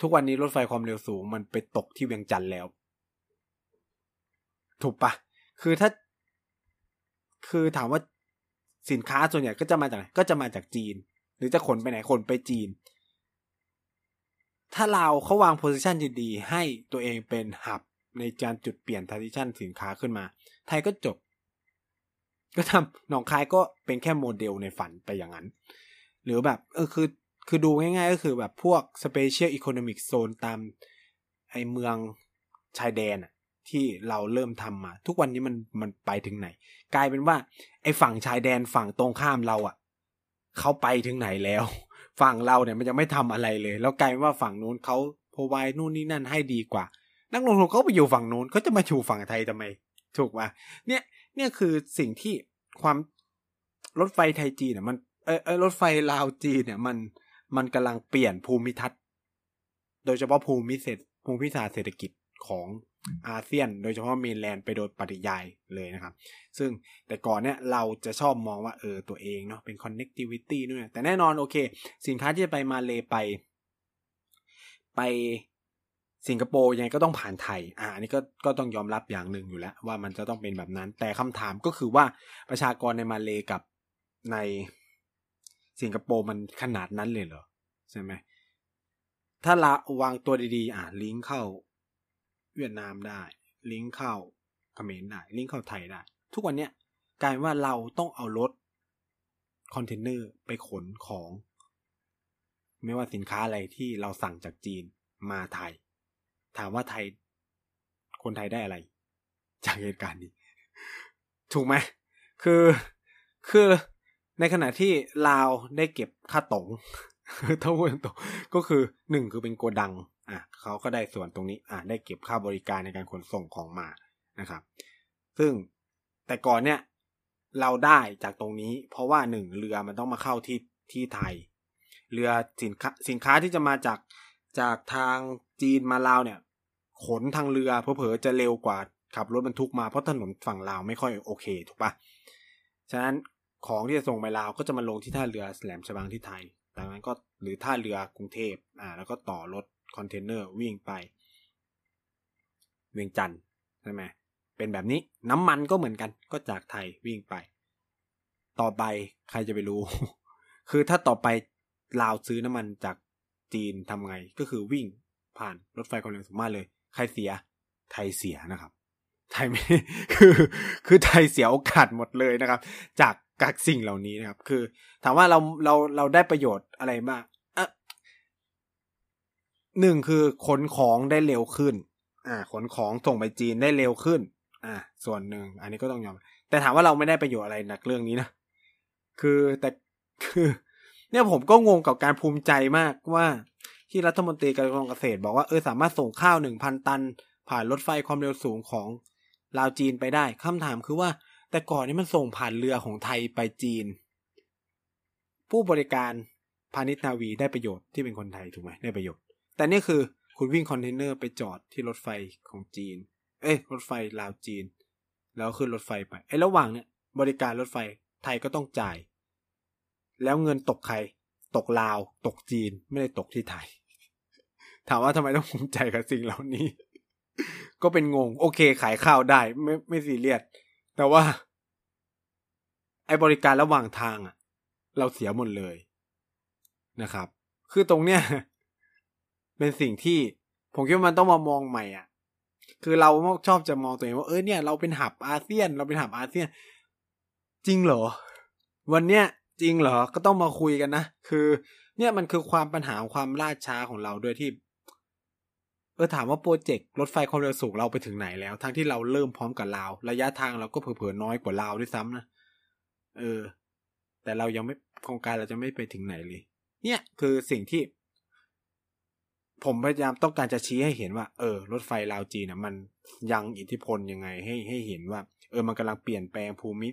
ทุกวันนี้รถไฟความเร็วสูงมันไปตกที่เวียงจันทร์แล้ว ถูกปะคือถ้า คือถามว่าสินค้าส่วนใหญ่ก็จะมาจากไหนก็จะมาจากจีน หรือจะขนไปไหนขนไปจีน ถ้าเราเขาวาง position ดีๆให้ตัวเองเป็น hub ในการจุดเปลี่ยน transition สินค้าขึ้นมา ไทยก็จบ ก็ทำหนองคายก็เป็นแค่โมเดลในฝันไปอย่างนั้น หรือแบบเออคือ คือดูง่ายๆก็คือแบบพวก Special Economic Zone ตามไอเมืองชายแดนอะที่เราเริ่มทำมา ทุกวันนี้มันมันไปถึงไหน กลายเป็นว่า ไอฝั่งชายแดนฝั่งตรงข้ามเราอะเขาไปถึงไหนแล้ว ฝั่งเราเนี่ยมันจะไม่ทำอะไรเลย แล้วกลายเป็นว่าฝั่งนู้นเขาพรไวนู่นนี่นั่นให้ดีกว่า นักลงทุนเขาไปอยู่ฝั่งนู้นเขาจะมาอยู่ฝั่งไทยทำไม ถูกป่ะเนี่ยเนี่ยคือสิ่งที่ความรถไฟไทยจีนเนี่ยมันเออเออรถไฟลาวจีนเนี่ยมัน มันกำลังเปลี่ยนภูมิทัศน์ โดยเฉพาะภูมิเศรษฐภูมิศาสตร์เศรษฐกิจของอาเซียน โดยเฉพาะเมนแลนด์ไปโดยปริยายเลยนะครับ ซึ่งแต่ก่อนเนี่ยเราจะชอบมองว่าเออตัวเองเนาะเป็น connectivity นู่นแต่แน่นอนโอเค สินค้าที่จะไปมาเลไป ไปสิงคโปร์ยังไงก็ต้องผ่านไทย อ่าอันนี้ก็ก็ต้องยอมรับอย่างหนึ่งอยู่แล้ว ว่ามันจะต้องเป็นแบบนั้น แต่คำถามก็คือว่าประชากรในมาเลกับใน สิงคโปร์มันขนาดนั้นเลยเหรอ ใช่ไหม ถ้าละวางตัวดีๆ อ่าลิงก์เข้า เวียดนามได้ ลิงก์เข้าเขมรได้ ลิงก์เข้าไทยได้ ทุกวันเนี้ยกลายว่าเราต้องเอารถคอนเทนเนอร์ไปขนของ ไม่ว่าสินค้าอะไรที่เราสั่งจากจีนมาไทย ถามว่าไทย คนไทยได้อะไร จากเหตุการณ์นี้ ถูกไหมคือคือ ในขณะที่ลาวได้เก็บค่าตงถ้าพูดตรงก็คือหนึ่งคือเป็นโกดัง อะเขาก็ได้ส่วนตรงนี้ อะได้เก็บค่าบริการในการขนส่งของมานะครับ ซึ่งแต่ก่อนเนี่ยเราได้จากตรงนี้ เพราะว่าหนึ่งเรือมันต้องมาเข้าที่ที่ไทย เรือสินค้าสินค้าที่จะมาจากจากทางจีนมาลาวเนี่ย ขนทางเรือเพอๆจะเร็วกว่าขับรถบรรทุกมาเพราะถนนฝั่งลาวไม่ค่อยโอเค ถูกปะฉะนั้น ของที่จะส่งไปลาวก็จะมาลงที่ท่าเรือแหลมฉบังที่ไทยดังนั้นก็หรือท่าเรือกรุงเทพอ่าแล้วก็ต่อรถคอนเทนเนอร์วิ่งไป เวียงจันทน์ใช่ไหมเป็นแบบนี้น้ำมันก็เหมือนกัน ก็จากไทยวิ่งไป ต่อไปใครจะไปรู้ คือถ้าต่อไปลาวซื้อน้ำมันจากจีนทำไง ก็คือวิ่งผ่านรถไฟความเร็วสูงมากเลย ใครเสีย ไทยเสียนะครับ ไทยไม่คือ คือไทยเสียโอกาสหมดเลยนะครับ จาก กักสิ่งเหล่านี้นะครับ คือ ถามว่าเราเราเราได้ประโยชน์อะไรบ้างอะหนึ่งคือขนของได้เร็วขึ้น อ่า ขนของส่งไปจีนได้เร็วขึ้น อ่า ส่วนหนึ่ง อันนี้ก็ต้องยอม แต่ถามว่าเราไม่ได้ประโยชน์อะไรหนักเรื่องนี้นะ คือแต่คือ เนี่ยผมก็งงกับการภูมิใจมากว่า ที่รัฐมนตรีกระทรวงเกษตร บอกว่าเออสามารถส่งข้าวหนึ่งพันตัน ผ่านรถไฟความเร็วสูงของลาวจีนไปได้คำถามคือว่า แต่ก่อนนี้มันส่งผ่านเรือของไทยไปจีน ผู้บริการพาณิชย์นาวีได้ประโยชน์ที่เป็นคนไทยถูกไหมได้ประโยชน์ แต่นี่คือคุณวิ่งคอนเทนเนอร์ไปจอดที่รถไฟของจีน เอ้ยรถไฟลาวจีน แล้วขึ้นรถไฟไปไอ้ระหว่างเนี่ยบริการรถไฟไทยก็ต้องจ่าย แล้วเงินตกใคร ตกลาว ตกจีนไม่ได้ตกที่ไทย ถามว่าทำไมต้องภูมิใจกับสิ่งเหล่านี้ ก็เป็นงง โอเคขายข้าวได้ ไม่ไม่ซีเรียส แต่ว่า ไอ้บริการระหว่างทางอะเราเสียหมดเลยนะครับ คือตรงเนี้ยเป็นสิ่งที่ผมคิดว่ามันต้องมามองใหม่อะ คือเราชอบจะมองตัวเองว่าเออเนี่ยเราเป็นหับอาเซียน เราเป็นหับอาเซียน จริงเหรอ วันเนี้ยจริงเหรอก็ต้องมาคุยกันนะ คือ เนี่ยมันคือความปัญหาความล่าช้าของเราด้วยที่ ออถามว่าโปรเจกต์รถไฟความเร็วสูงเราไปถึงไหนแล้ว ทั้งที่เราเริ่มพร้อมกับลาว ระยะทางเราก็เผื่อๆน้อยกว่าลาวด้วยซ้ำนะเออ แต่เรายังไม่โครงการเราจะไม่ไปถึงไหนเลย เนี่ยคือสิ่งที่ ผมพยายามต้องการจะชี้ให้เห็นว่า เออ รถไฟลาวจีนนะมันยังอิทธิพลยังไงให้ให้เห็นว่า เออมันกำลังเปลี่ยนแปลงภูมิ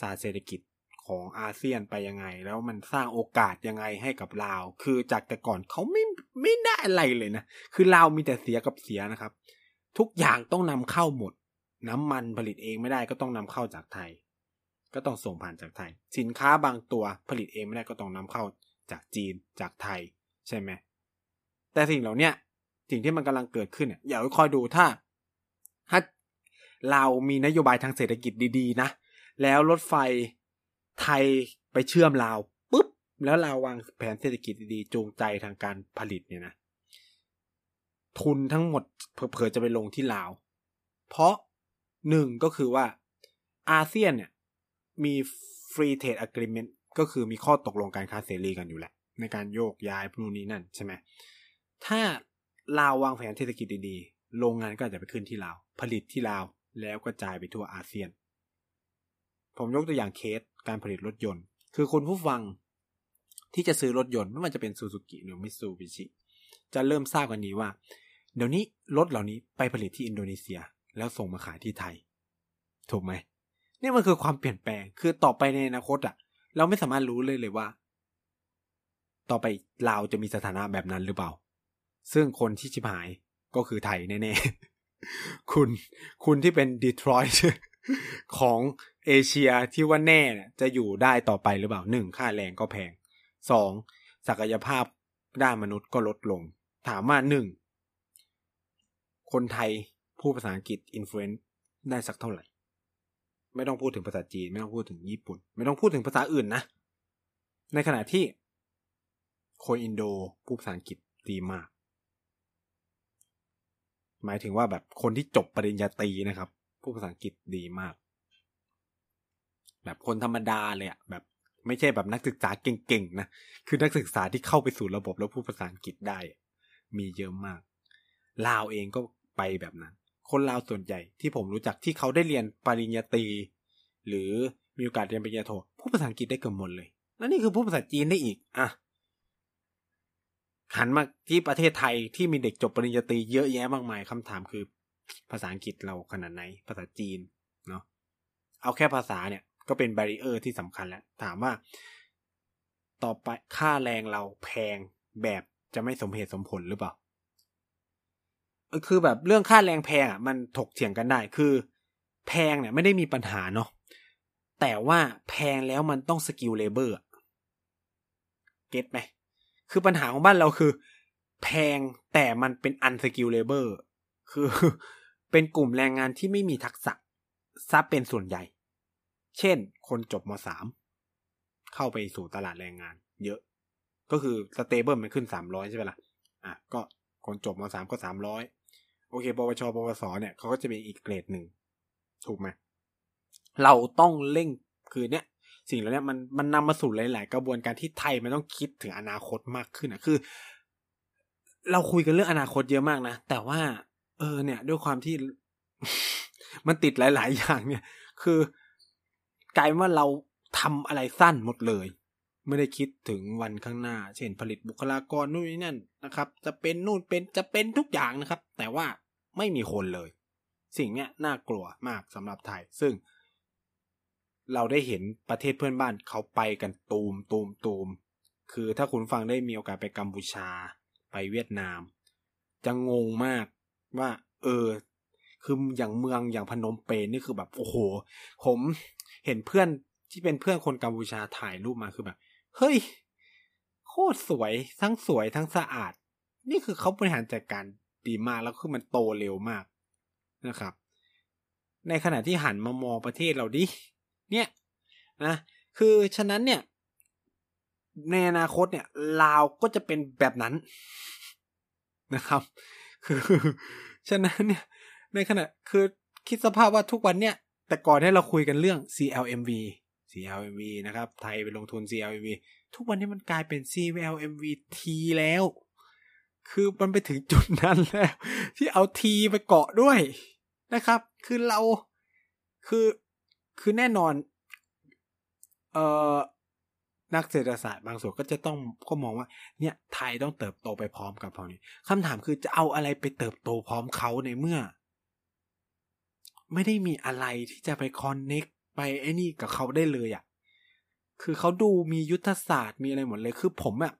ศาสตร์เศรษฐกิจ ของอาเซียนไปยังไง แล้วมันสร้างโอกาสยังไงให้กับลาว คือจากแต่ก่อนเขาไม่ไม่ได้อะไรเลยนะ คือลาวมีแต่เสียกับเสียนะครับ ทุกอย่างต้องนำเข้าหมด น้ำมันผลิตเองไม่ได้ก็ต้องนำเข้าจากไทย ก็ต้องส่งผ่านจากไทย สินค้าบางตัวผลิตเองไม่ได้ก็ต้องนำเข้าจากจีนจากไทย ใช่ไหมแต่สิ่งเหล่านี้สิ่งที่มันกำลังเกิดขึ้นเนี่ยอย่าคอยดูถ้าถ้าเรามีนโยบายทางเศรษฐกิจดีๆนะ แล้วรถไฟ ไทยไปเชื่อมลาวปุ๊บ แล้วลาววางแผนเศรษฐกิจดีๆจูงใจทางการผลิตเนี่ยนะทุนทั้งหมดเผลอๆจะไปลงที่ลาว เพราะหนึ่งก็คือว่าอาเซียนเนี่ยมี free trade agreement ก็คือมีข้อตกลงการค้าเสรีกันอยู่แหละ ในการโยกย้ายพวกนี้นั่นใช่ไหมถ้าลาววางแผนเศรษฐกิจดีๆ โรงงานก็จะไปขึ้นที่ลาว ผลิตที่ลาว แล้วก็จ่ายไปทั่วอาเซียน ผมยกตัวอย่างเคส การผลิตรถยนต์ คือคุณผู้ฟังที่จะซื้อรถยนต์ไม่ว่าจะเป็นซูซูกิหรือมิตซูบิชิจะเริ่มทราบกันนี้ว่า เดี๋ยวนี้รถเหล่านี้ไปผลิตที่อินโดนีเซีย แล้วส่งมาขายที่ไทย ถูกไหมนี่มันคือความเปลี่ยนแปลงคือต่อไปในอนาคตอะ เราไม่สามารถรู้เลยเลยว่า ต่อไปลาวจะมีสถานะแบบนั้นหรือเปล่า ซึ่งคนที่ชิบหายก็คือไทยแน่ๆคุณคุณที่เป็นดีทรอยต์ ของเอเชียที่ว่าแน่เนี่ยจะอยู่ได้ต่อไปหรือเปล่าหนึ่งค่าแรงก็แพงสองศักยภาพด้านมนุษย์ก็ลดลง ถามว่าหนึ่งคนไทยพูดภาษาอังกฤษ in fluent ได้สักเท่าไหร่ ไม่ต้องพูดถึงภาษาจีน ไม่ต้องพูดถึงญี่ปุ่น ไม่ต้องพูดถึงภาษาอื่นนะ ในขณะที่คนอินโดพูดภาษาอังกฤษดีมาก หมายถึงว่าแบบคนที่จบปริญญาตรีนะครับ พูดภาษาอังกฤษดีมาก แบบคนธรรมดาเลยอะแบบไม่ใช่แบบนักศึกษาเก่งๆนะ คือนักศึกษาที่เข้าไปสู่ระบบแล้วพูดภาษาอังกฤษได้ มีเยอะมาก ลาวเองก็ไปแบบนั้น คนลาวส่วนใหญ่ที่ผมรู้จักที่เขาได้เรียนปริญญาตรีหรือมีโอกาสเรียนปริญญาโทพูดภาษาอังกฤษได้เกือบหมดเลย แล้วนี่คือพูดภาษาจีนได้อีก อะ หันมาที่ประเทศไทยที่มีเด็กจบปริญญาตรีเยอะแยะมากมายคำถามคือ ภาษาอังกฤษเราขนาดไหน ภาษาจีนเนาะเอาแค่ภาษาเนี่ย ก็เป็น barrier ที่สำคัญแล้ว ถามว่า ต่อไปค่าแรงเราแพงแบบจะไม่สมเหตุสมผลหรือเปล่าคือแบบเรื่องค่าแรงแพงอะมันถกเถียงกันได้ คือ แพงเนี่ยไม่ได้มีปัญหาเนาะแต่ว่าแพงแล้วมันต้อง skilled labor get ไหมคือปัญหาของบ้านเราคือ แพงแต่มันเป็น unskilled labor คือ เป็นกลุ่มแรงงานที่ไม่มีทักษะซับเป็นส่วนใหญ่ เช่น คนจบมสามเข้าไปสู่ตลาดแรงงาน เยอะ ก็คือสเตเบิลมันขึ้นสามร้อยใช่ไหมล่ะอะก็คนจบมสามก็สามร้อยโอเคปวชปวสเนี่ยเขาก็จะเป็นอีกเกรดหนึ่งถูกไหมเราต้องเร่งคือเนี่ยสิ่งเหล่านี้มันมันนำมาสู่หลาย ๆ กระบวนการที่ไทยมันต้องคิดถึงอนาคตมากขึ้นอะคือ เราคุยกันเรื่องอนาคตเยอะมากนะ แต่ว่า เออเนี่ย ด้วยความที่มันติดหลาย ๆ อย่างเนี่ย คือกลายว่าเราทำอะไรสั้นหมดเลย ไม่ได้คิดถึงวันข้างหน้า เช่นผลิตบุคลากรนู่นนี่นั่นนะครับ จะเป็นนู่นเป็นจะเป็นทุกอย่างนะครับ แต่ว่าไม่มีคนเลย สิ่งเนี้ยน่ากลัวมากสำหรับไทย ซึ่ง เราได้เห็นประเทศเพื่อนบ้านเขาไปกันตูมตูมตูมคือถ้าคุณฟังได้มีโอกาสไปกัมพูชา ไปเวียดนาม จะงงมาก ว่า เออ คืออย่างเมืองอย่างพนมเปญนี่คือแบบโอ้โห ผมเห็นเพื่อนที่เป็นเพื่อนคนกัมพูชาถ่ายรูปมาคือแบบ เฮ้ย โคตรสวยทั้งสวยทั้งสะอาด นี่คือเขาบริหารจัดการดีมากแล้วคือมันโตเร็วมากนะครับ ในขณะที่หันมามองประเทศเราดิ เนี่ยนะคือฉะนั้นเนี่ย ในอนาคตเนี่ยลาวก็จะเป็นแบบนั้นนะครับ คือ ฉะนั้นเนี่ย ในขณะคือคิดสภาพว่าทุกวันเนี่ย แต่ก่อนที่เราคุยกันเรื่อง CLMV CLMV นะครับ ไทยไปลงทุน CLMV ทุกวันนี้มันกลายเป็น CLMV T แล้ว คือมันไปถึงจุดนั้นแล้ว ที่เอา T ไปเกาะด้วยนะครับ คือเราคือคือแน่นอน เอ่อ นักเศรษฐศาสตร์บางส่วนก็จะต้องก็มองว่าเนี่ยไทยต้องเติบโตไปพร้อมกับพวกนี้คำถามคือจะเอาอะไรไปเติบโตพร้อมเขาในเมื่อ ไม่ได้มีอะไรที่จะไปคอนเน็กไปไอ้นี่กับเขาได้เลยอะ่ะ คือเขาดูมียุทธศาสตร์มีอะไรหมดเลยคือผมอะ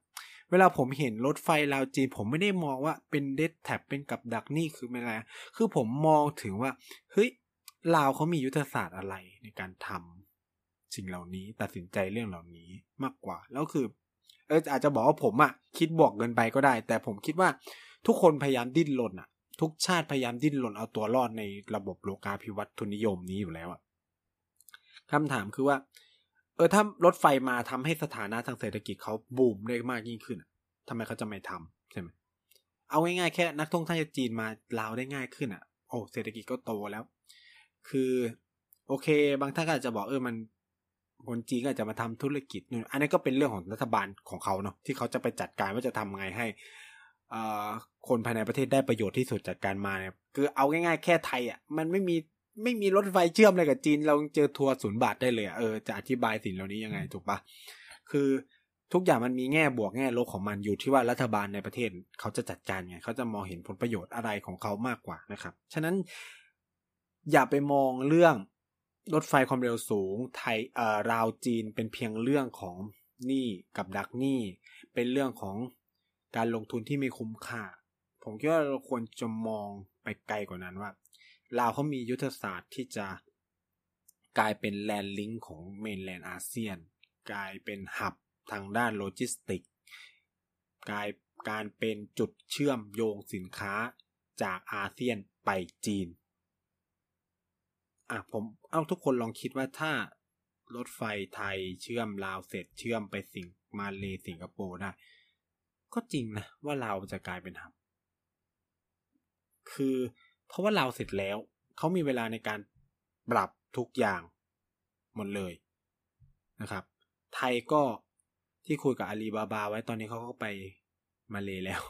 เวลาผมเห็นรถไฟลาวจีน ผมไม่ได้มองว่าเป็นเดดแท็บเป็นกับดักนี่คือไม่ไรคือผมมองถึงว่าเฮ้ยลาวเขามียุทธศาสตร์อะไรในการทำ สิ่งเหล่านี้ตัดสินใจเรื่องเหล่านี้มากกว่า แล้วคือ เอออาจจะบอกว่าผมอะคิดบวกเกินไปก็ได้ แต่ผมคิดว่าทุกคนพยายามดิ้นรนอะทุกชาติพยายามดิ้นรนเอาตัวรอดในระบบโลกาภิวัตทุนนิยมนี้อยู่แล้วอะคำถามคือว่า เออถ้ารถไฟมาทำให้สถานะทางเศรษฐกิจเขาบูมได้มากยิ่งขึ้นทำไมเขาจะไม่ทำใช่ไหมเอาง่ายๆแค่นักท่องเที่ยวจีนมาลาวได้ง่ายขึ้นอะ โอ้เศรษฐกิจก็โตแล้ว คือ โอเค บางท่านก็อาจจะบอกเออมัน คนจีนก็อาจจะมาทำธุรกิจนู่นอันนี้ก็เป็นเรื่องของรัฐบาลของเขาเนาะที่เขาจะไปจัดการว่าจะทำไงให้คนภายในประเทศได้ประโยชน์ที่สุดจากการมาเนี่ยคือเอาง่ายๆ แค่ไทยอะมันไม่มีไม่มีรถไฟเชื่อมอะไรกับจีน เราเจอทัวร์ศูนย์บาทได้เลยเออจะอธิบายสิ่งเหล่านี้ยังไงถูกปะคือทุกอย่างมันมีแง่บวกแง่ลบของมันอยู่ที่ว่ารัฐบาลในประเทศเขาจะจัดการไงเขาจะมองเห็นผลประโยชน์อะไรของเขามากกว่านะครับ ฉะนั้นอย่าไปมองเรื่อง รถไฟความเร็วสูง ไทยเอ่อราวจีนเป็นเพียงเรื่องของหนี้กับดักหนี้ เป็นเรื่องของการลงทุนที่ไม่คุ้มค่า ผมคิดว่าเราควรจะมองไปไกลกว่านั้นว่าลาวเขามียุทธศาสตร์ที่จะกลายเป็น land link ของ mainland อาเซียน กลายเป็น hub ทางด้านโลจิสติก กลายการเป็นจุดเชื่อมโยงสินค้าจากอาเซียนไปจีน อะผมเอาทุกคนลองคิดว่าถ้ารถไฟไทยเชื่อมลาวเสร็จเชื่อมไปสิงมาเลสิงคโปร์ได้ ก็จริงนะว่าลาวจะกลายเป็น hub คือเพราะว่าลาวเสร็จแล้วเขามีเวลาในการปรับทุกอย่างหมดเลยนะครับ ไทยก็ที่คุยกับอาลีบาบาไว้ตอนนี้เขาก็ไปมาเลยแล้ว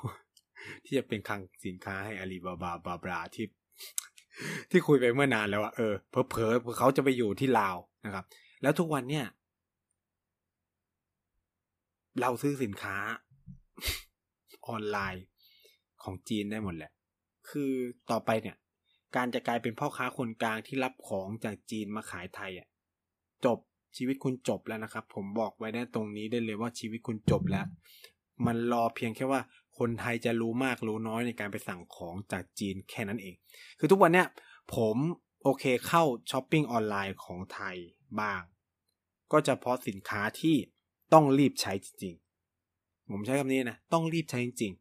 ที่จะเป็นคลังสินค้าให้อาลีบาบาบาบราที่ ที่คุยไปเมื่อนานแล้วอะเออเพอเพอเขาจะไปอยู่ที่ลาวนะครับ แล้วทุกวันเนี่ย เราซื้อสินค้า ออนไลน์ของจีนได้หมดแหละ คือต่อไปเนี่ย การจะกลายเป็นพ่อค้าคนกลางที่รับของจากจีนมาขายไทยอะจบชีวิตคุณจบแล้วนะครับ ผมบอกไว้ได้ตรงนี้ได้เลยว่าชีวิตคุณจบแล้ว มันรอเพียงแค่ว่า คนไทยจะรู้มากรู้น้อยในการไปสั่งของจากจีนแค่นั้นเอง คือทุกวันเนี้ยผมโอเคเข้าช้อปปิ้งออนไลน์ของไทยบ้าง ก็จะเพาะสินค้าที่ต้องรีบใช้จริงๆ ผมใช้คำนี้นะ ต้องรีบใช้จริง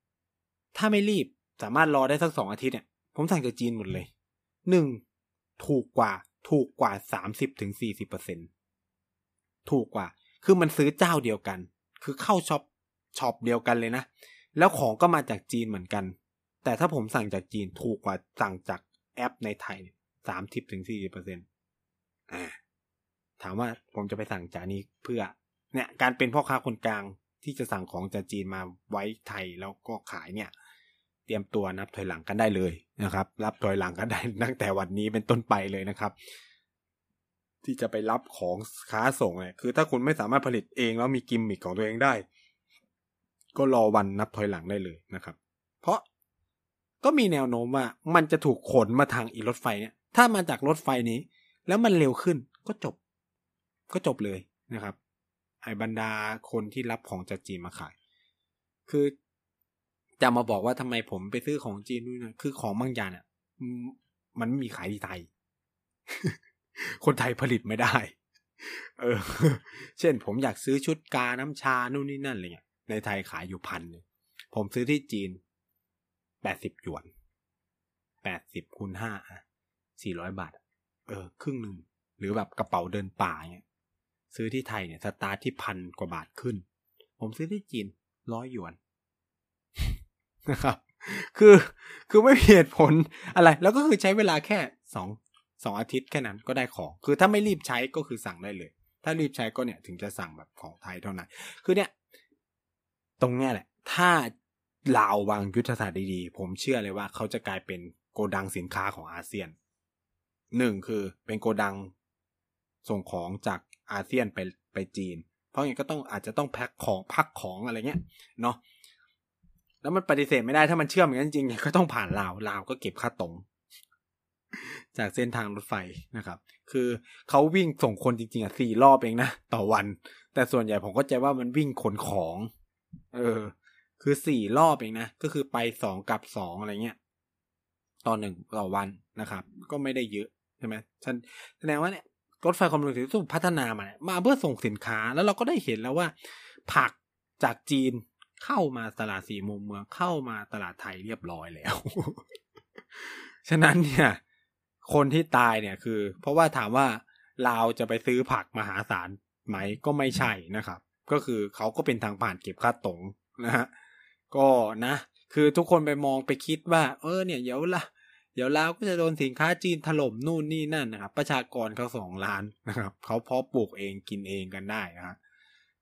ๆ ถ้าไม่รีบสามารถรอได้สักสองอาทิตย์เนี่ย ผมสั่งจากจีนหมดเลยหนึ่งถูกกว่าถูกกว่าสามสิบถึงสี่สิบเปอร์เซ็นต์ถูกกว่า คือมันซื้อเจ้าเดียวกัน คือเข้า shop shop เดียวกันเลยนะ แล้วของก็มาจากจีนเหมือนกัน แต่ถ้าผมสั่งจากจีนถูกกว่าสั่งจากแอปในไทยสามสิบถึงสี่สิบเปอร์เซ็นต์ถามว่าผมจะไปสั่งจากนี้เพื่อ เนี่ยการเป็นพ่อค้าคนกลางที่จะสั่งของจากจีนมาไว้ไทยแล้วก็ขายเนี่ย เตรียมตัวนับถอยหลังกันได้เลยนะครับ รับถอยหลังกันได้ตั้งแต่วันนี้เป็นต้นไปเลยนะครับ ที่จะไปรับของค้าส่งเนี่ยคือถ้าคุณไม่สามารถผลิตเองแล้วมีกิมมิคของตัวเองได้ ก็รอวันนับถอยหลังได้เลยนะครับ เพราะก็มีแนวโน้มว่ามันจะถูกขนมาทางอีรถไฟเนี่ย ถ้ามาจากรถไฟนี้ แล้วมันเร็วขึ้นก็จบ ก็จบเลยนะครับ ไอ้บรรดาคนที่รับของจากจีนมาขาย คือจะมาบอกว่าทำไมผมไปซื้อของจีนด้วยนะคือของบางอย่างเนี่ยมันไม่มีขายที่ไทย คนไทยผลิตไม่ได้ เออ เช่นผมอยากซื้อชุดกาน้ำชานู่นนี่นั่นอะไรเงี้ย ในไทยขายอยู่พันนึงผมซื้อที่จีนแปดสิบหยวนแปดสิบคูณห้าสี่ร้อยบาท เออ ครึ่งหนึ่ง หรือแบบกระเป๋าเดินป่าเงี้ยซื้อที่ไทยเนี่ยสตาร์ทที่พันกว่าบาทขึ้น ผมซื้อที่จีนร้อยหยวนนะครับคือคือไม่มีเหตุผลอะไร แล้วก็คือใช้เวลาแค่สองสองอาทิตย์แค่นั้นก็ได้ของ คือถ้าไม่รีบใช้ก็คือสั่งได้เลย ถ้ารีบใช้ก็เนี่ยถึงจะสั่งแบบของไทยเท่านั้น คือเนี่ย ตรงเนี้ยแหละ ถ้าลาววางยุทธศาสตร์ดีๆ ผมเชื่อเลยว่าเขาจะกลายเป็นโกดังสินค้าของอาเซียนหนึ่งคือเป็นโกดังส่งของจากอาเซียนไปไปจีน เพราะงั้นก็ต้องอาจจะต้องแพ็คของพักของอะไรเงี้ยเนาะแล้วมันปฏิเสธไม่ได้ถ้ามันเชื่อมอย่างนั้นจริงก็ต้องผ่านลาวลาวก็เก็บค่าตรง จากเส้นทางรถไฟนะครับ คือเขาวิ่งส่งคนจริงๆอะสี่รอบเองนะต่อวัน แต่ส่วนใหญ่ผมก็ใจว่ามันวิ่งขนของ เออ คือสี่รอบเองนะ ก็คือไปสองกับสองอะไรเงี้ย ต่อหนึ่งต่อวันนะครับ ก็ไม่ได้เยอะใช่ไหมฉันแสดงว่าเนี่ยรถไฟความเร็วสูงพัฒนามาเนี่ยมาเพื่อส่งสินค้า แล้วเราก็ได้เห็นแล้วว่า ผักจากจีนเข้ามาตลาดสี่มุมเมืองเข้ามาตลาดไทยเรียบร้อยแล้ว ฉะนั้นเนี่ย คนที่ตายเนี่ยคือ เพราะว่าถามว่าเราจะไปซื้อผักมหาศาลไหมก็ไม่ใช่นะครับ ก็คือเขาก็เป็นทางผ่านเก็บค่าตรงนะฮะก็นะ คือทุกคนไปมองไปคิดว่า เออเนี่ยเดี๋ยวละเดี๋ยวลาวก็จะโดนสินค้าจีนถล่มนู่นนี่นั่นนะครับ ประชากรเขาสองล้านนะครับเขาเพาะปลูกเองกินเองกันได้นะ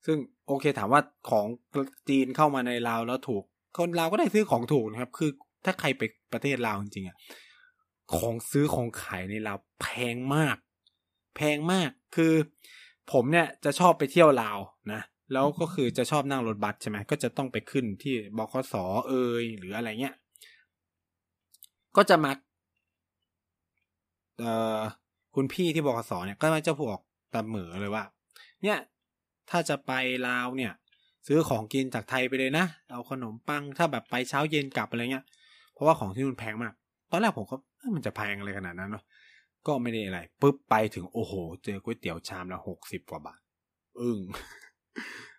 ซึ่งโอเคถามว่าของจีนเข้ามาในลาวแล้วถูก คนลาวก็ได้ซื้อของถูกนะครับ คือถ้าใครไปประเทศลาวจริงๆอะของซื้อของขายในลาวแพงมาก แพงมากคือ ผมเนี่ยจะชอบไปเที่ยวลาวนะ แล้วก็คือจะชอบนั่งรถบัสใช่ไหมก็จะต้องไปขึ้นที่บคสเอยหรืออะไรเงี้ย ก็จะมาเอ่อคุณพี่ที่บคสเนี่ยก็จะบอกตามเหมอเลยว่า เนี่ยถ้าจะไปลาวเนี่ย ซื้อของกินจากไทยไปเลยนะเอาขนมปังถ้าแบบไปเช้าเย็นกลับอะไรเงี้ย เพราะว่าของที่นู่นแพงมาก ตอนแรกผมก็มันจะแพงอะไรขนาดนั้นเนาะก็ไม่ได้อะไรปุ๊บไปถึงโอ้โห เจอก๋วยเตี๋ยวชามละหกสิบกว่าบาท อึ้ง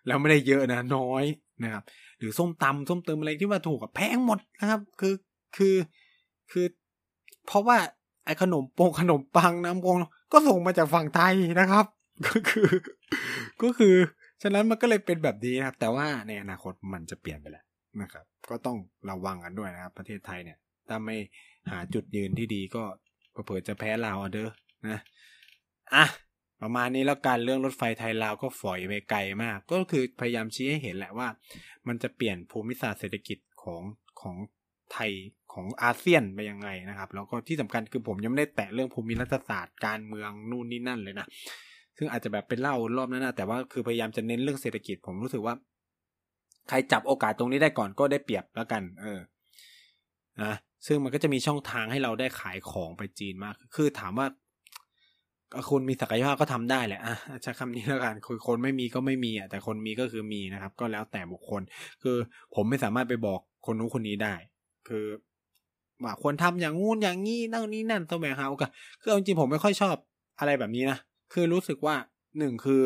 แล้วไม่ได้เยอะนะน้อยนะครับ หรือส้มตำส้มเติมอะไรที่ว่าถูกแพงหมดนะครับ คือคือคือ เพราะว่าไอ้ขนมปงขนมปังน้ำปงก็ส่งมาจากฝั่งไทยนะครับ ก็คือ ก็คือฉะนั้นมันก็เลยเป็นแบบนี้นะครับ แต่ว่าในอนาคตมันจะเปลี่ยนไปแล้วนะครับ ก็ต้องระวังกันด้วยนะครับ ประเทศไทยเนี่ย ถ้าไม่หาจุดยืนที่ดีก็เผื่อจะแพ้ลาวเด้อนะอะ ประมาณนี้แล้วการเรื่องรถไฟไทยลาวก็ฝอยไปไกลมาก ก็คือพยายามชี้ให้เห็นแหละว่า มันจะเปลี่ยนภูมิศาสตร์เศรษฐกิจของของไทยของอาเซียนไปยังไงนะครับ แล้วก็ที่สำคัญคือผมยังไม่ได้แตะเรื่องภูมิรัฐศาสตร์การเมืองนู่นนี่นั่นเลยนะซึ่งอาจจะแบบเป็นเล่ารอบนั้นนะแต่ว่าคือพยายามจะเน้นเรื่องเศรษฐกิจ ผมรู้สึกว่า ใครจับโอกาสตรงนี้ได้ก่อนก็ได้เปรียบแล้วกัน เออนะซึ่งมันก็จะมีช่องทางให้เราได้ขายของไปจีนมาก คือถามว่า คุณมีศักยภาพก็ทำได้แหละอะใช้คำนี้แล้วกันคือคนไม่มีก็ไม่มีอะแต่คนมีก็คือมีนะครับ ก็แล้วแต่บุคคล คือผมไม่สามารถไปบอกคนนู้นคนนี้ได้ คือว่าควรทำอย่างงู้นอย่างงี้นั่งนี้นั่นตัวแบงหาโอกาสคือจริงผมไม่ค่อยชอบอะไรแบบนี้นะคือรู้สึกว่าหนึ่งคือ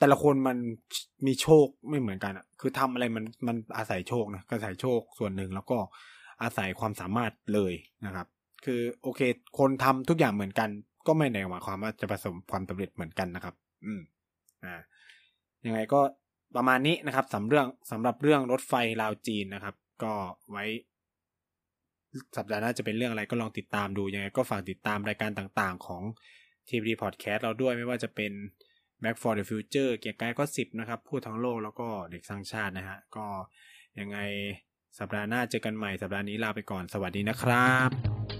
แต่ละคนมันมีโชคไม่เหมือนกันอะ คือทำอะไรมันมันอาศัยโชคนะอาศัยโชคส่วนหนึ่งแล้วก็อาศัยความสามารถเลยนะครับ คือโอเค คนทำทุกอย่างเหมือนกัน ก็ไม่ได้หมายความว่าจะประสบความสำเร็จเหมือนกันนะครับ อืมอ่ายังไงก็ประมาณนี้นะครับสำเรื่องสำหรับเรื่องรถไฟลาวจีนนะครับ ก็ไว้สัปดาห์หน้าจะเป็นเรื่องอะไรก็ลองติดตามดูยังไงก็ฝากติดตามรายการต่างๆ ของ TVD Podcast เราด้วยไม่ว่าจะเป็น Back for the Future เกียร์กายก็สิบนะครับ พูดทั้งโลกแล้วก็เด็กสร้างชาตินะฮะ ก็ยังไงสัปดาห์หน้าเจอกันใหม่สัปดาห์นี้ลาไปก่อนสวัสดีนะครับ